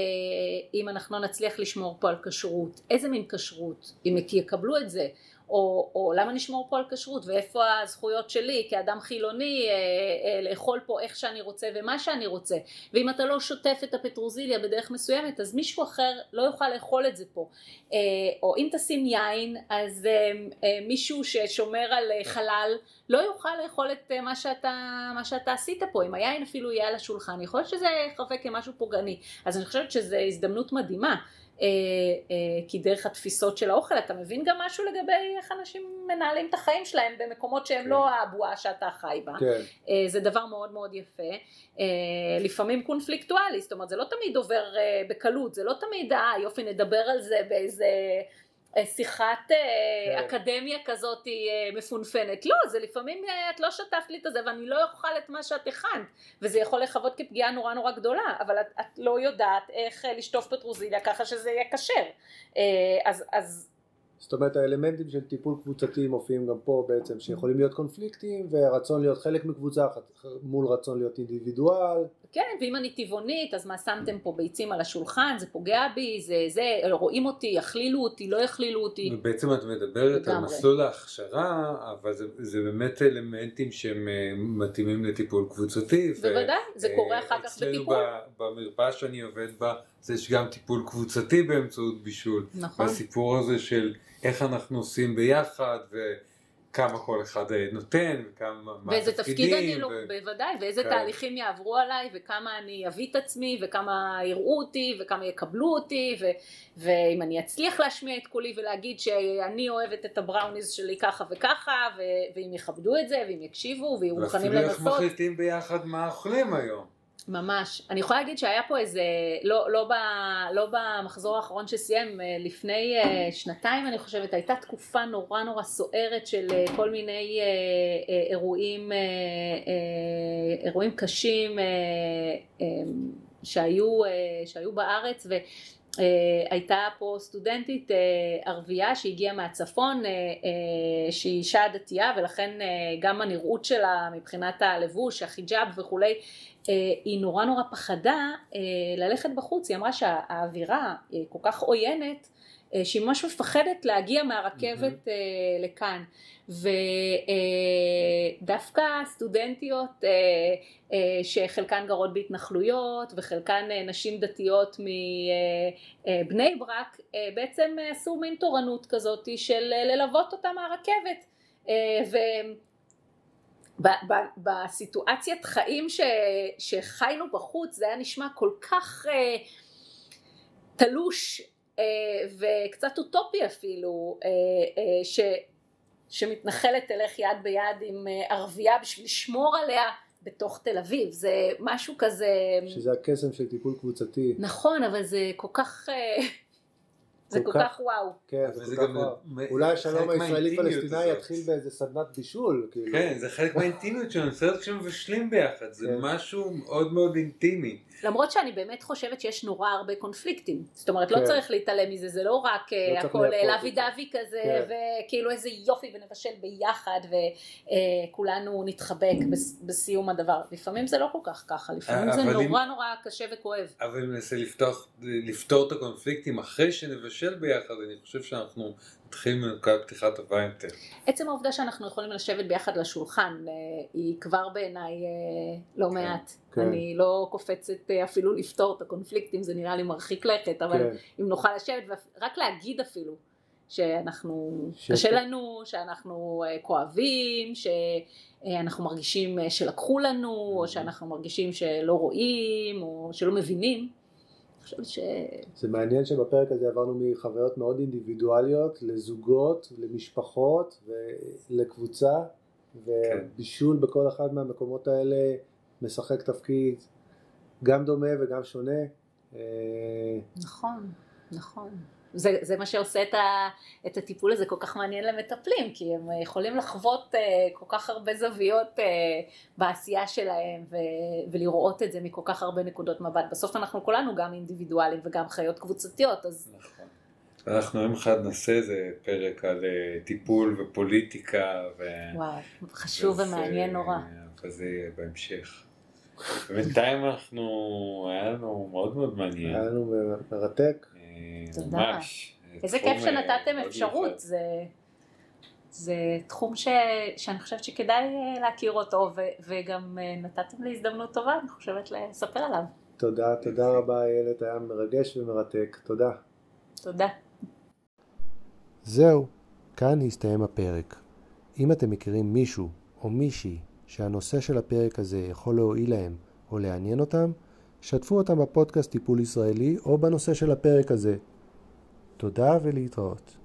אם אנחנו נצליח לשמור פה על כשרות, איזה מין כשרות, אם יקבלו את זה, או, או למה נשמור פה על כשרות ואיפה הזכויות שלי כאדם חילוני אה, אה, לאכול פה איך שאני רוצה ומה שאני רוצה. ואם אתה לא שוטף את הפטרוזיליה בדרך מסוימת אז מישהו אחר לא יוכל לאכול את זה פה. אה, או אם תשים יין אז אה, אה, מישהו ששומר על אה, חלל לא יוכל לאכול את אה, מה שאתה, מה שאתה עשית פה. אם היין אפילו יהיה על השולחן יכול להיות שזה יחווה כמשהו פוגעני. אז אני חושבת שזו הזדמנות מדהימה כי דרך התפיסות של האוכל אתה מבין גם משהו לגבי איך אנשים מנהלים את החיים שלהם במקומות שהם כן. לא הבועה שאתה חי בה. כן, אה, זה דבר מאוד מאוד יפה, אה, לפעמים קונפליקטואלי, זאת אומרת זה לא תמיד עובר אה, בקלות, זה לא תמיד אה יופי נדבר על זה באיזה אה, שיחת אה, כן. אקדמיה כזאת אה, מפונפנת, לא זה לפעמים אה, את לא שטפת לי את זה ואני לא אוכל את מה שאת הכנת. וזה יכול לחוות כפגיעה נורא נורא גדולה אבל את, את לא יודעת איך אה, לשטוף פטרוזיליה ככה שזה יהיה כשר. אה, אז, אז זאת אומרת האלמנטים של טיפול קבוצתי מופיעים גם פה בעצם שיכולים להיות קונפליקטים והרצון להיות חלק מקבוצה מול רצון להיות אינדיבידואל, כן, ואם אני טבעונית, אז מה שמתם פה ביצים על השולחן, זה פוגע בי, זה זה, רואים אותי, יכלילו אותי, לא יכלילו אותי. ובעצם את מדברת על. מסלול ההכשרה, אבל זה, זה באמת אלמנטים שהם אה, מתאימים לטיפול קבוצתי. ו- בוודאי, זה אה, קורה אחר כך אצלנו בטיפול. ב- במרפאה שאני עובד בה, אז יש גם טיפול קבוצתי באמצעות בישול. נכון. והסיפור הזה של איך אנחנו עושים ביחד, וכמה כל אחד אה, נותן, וכמה, מה ואיזה תפקיד אני לא, ו- בוודאי, ואיזה כן. תהליכים יעברו עליי, וכמה אני אביא את עצמי, וכמה יראו אותי, וכמה יקבלו אותי, ו, ואם אני אצליח להשמיע את קולי ולהגיד שאני אוהבת את הבראוניז שלי ככה וככה, ו, ואם יכבדו את זה, ואם יקשיבו, ויהיו מוכנים ואפילו איך לנסות. מחליטים ביחד מה אוכלים היום. ממש. אני יכולה להגיד שהיה פה איזה, לא, לא, ב, לא במחזור האחרון שסיים, אה, לפני אה, שנתיים אני חושבת, הייתה תקופה נורא נורא סוערת של אה, כל מיני אירועים, אירועים קשים שהיו, שהיו בארץ ו... Uh, הייתה פה סטודנטית uh, ערבייה שהגיעה מהצפון uh, שהיא אישה דתייה ולכן גם הנראות שלה מבחינת הלבוש, החיג'אב וכולי היא נורא נורא פחדה ללכת בחוץ, היא אמרה שהאווירה כל כך עוינת אה, שהיא ממש מפחדת להגיע מהרכבת mm-hmm. לכאן. ודווקא סטודנטיות שחלקן גרות בהתנחלויות וחלקן נשים דתיות מבני ברק בעצם עשו מין תורנות כזאת של ללוות אותה מהרכבת. בסיטואציית חיים ש, שחיינו בחוץ זה היה נשמע כל כך אה, תלוש אה, וקצת אוטופי אפילו אה, אה, ש, שמתנחלת תלך יד ביד עם אה, ערבייה בשביל לשמור עליה בתוך תל אביב זה משהו כזה שזה הקסם של טיפול קבוצתי נכון אבל זה כל כך אה, זה כל כך וואו. כן, זה כל כך וואו. אולי השלום הישראלי פלסטיני יתחיל באיזה סדנת בישול. כאילו. כן, זה חלק מהאינטימיות שלנו, סרט כשמבשלים ביחד, זה כן. משהו מאוד מאוד אינטימי. למרות שאני באמת חושבת שיש נורא הרבה קונפליקטים. זאת אומרת, לא כן. צריך להתעלם מזה, זה לא רק לא אה, הכל לוי דווי כזה, כן. וכאילו איזה יופי ונבשל ביחד, וכולנו נתחבק בסיום הדבר. לפעמים זה לא כל כך ככה, לפעמים זה נורא נורא קשה וכואב. אבל אם ננסה לפתור את הקונפליקטים אחרי שנבשל ביחד, אני חושב שאנחנו נתחיל מנקודת טובה יותר. עצם העובדה שאנחנו יכולים לשבת ביחד לשולחן אה, היא כבר בעיניי אה, לא כן, מעט. כן. אני לא קופצת אה, אפילו לפתור את הקונפליקטים, זה נראה לי מרחיק לכת, אבל כן. אם נוכל לשבת, רק להגיד אפילו שאנחנו, ש... קשה לנו, שאנחנו כואבים, שאנחנו מרגישים שלקחו לנו, או mm-hmm. שאנחנו מרגישים שלא רואים, או שלא מבינים. חושבת ש... זה מעניין שבפרק הזה עברנו מחוויות מאוד אינדיבידואליות לזוגות, למשפחות ולקבוצה ובישול בכל אחד מהמקומות האלה משחק תפקיד גם דומה וגם שונה. אה, נכון, נכון. זה, זה מה שעושה את, ה, את הטיפול הזה כל כך מעניין למטפלים, כי הם יכולים לחוות uh, כל כך הרבה זוויות uh, בעשייה שלהם ו, ולראות את זה מכל כך הרבה נקודות מבט. בסוף אנחנו כולנו גם אינדיבידואלים וגם חיות קבוצתיות, אז... נכון. אנחנו יום אחד נעשה איזה פרק על uh, טיפול ופוליטיקה. ו... וואו, חשוב וזה, ומעניין נורא. אבל זה יהיה בהמשך. בינתיים אנחנו, היה לנו מאוד מאוד מעניין. היה לנו מרתק. תודה. ממש. איזה כיף שנתתם אפשרות, זה, זה תחום ש, שאני חושבת שכדאי אה, להכיר אותו, ו, וגם אה, נתתם לי הזדמנות טובה, אני חושבת, לספר עליו. תודה, תודה רבה איילת, היה מרגש ומרתק, תודה. תודה. זהו, כאן הסתיים הפרק. אם אתם מכירים מישהו או מישהי שהנושא של הפרק הזה יכול להועיל להם או לעניין אותם, שתפו אותם בפודקאסט טיפול ישראלי או בנושא של הפרק הזה. תודה ולהתראות.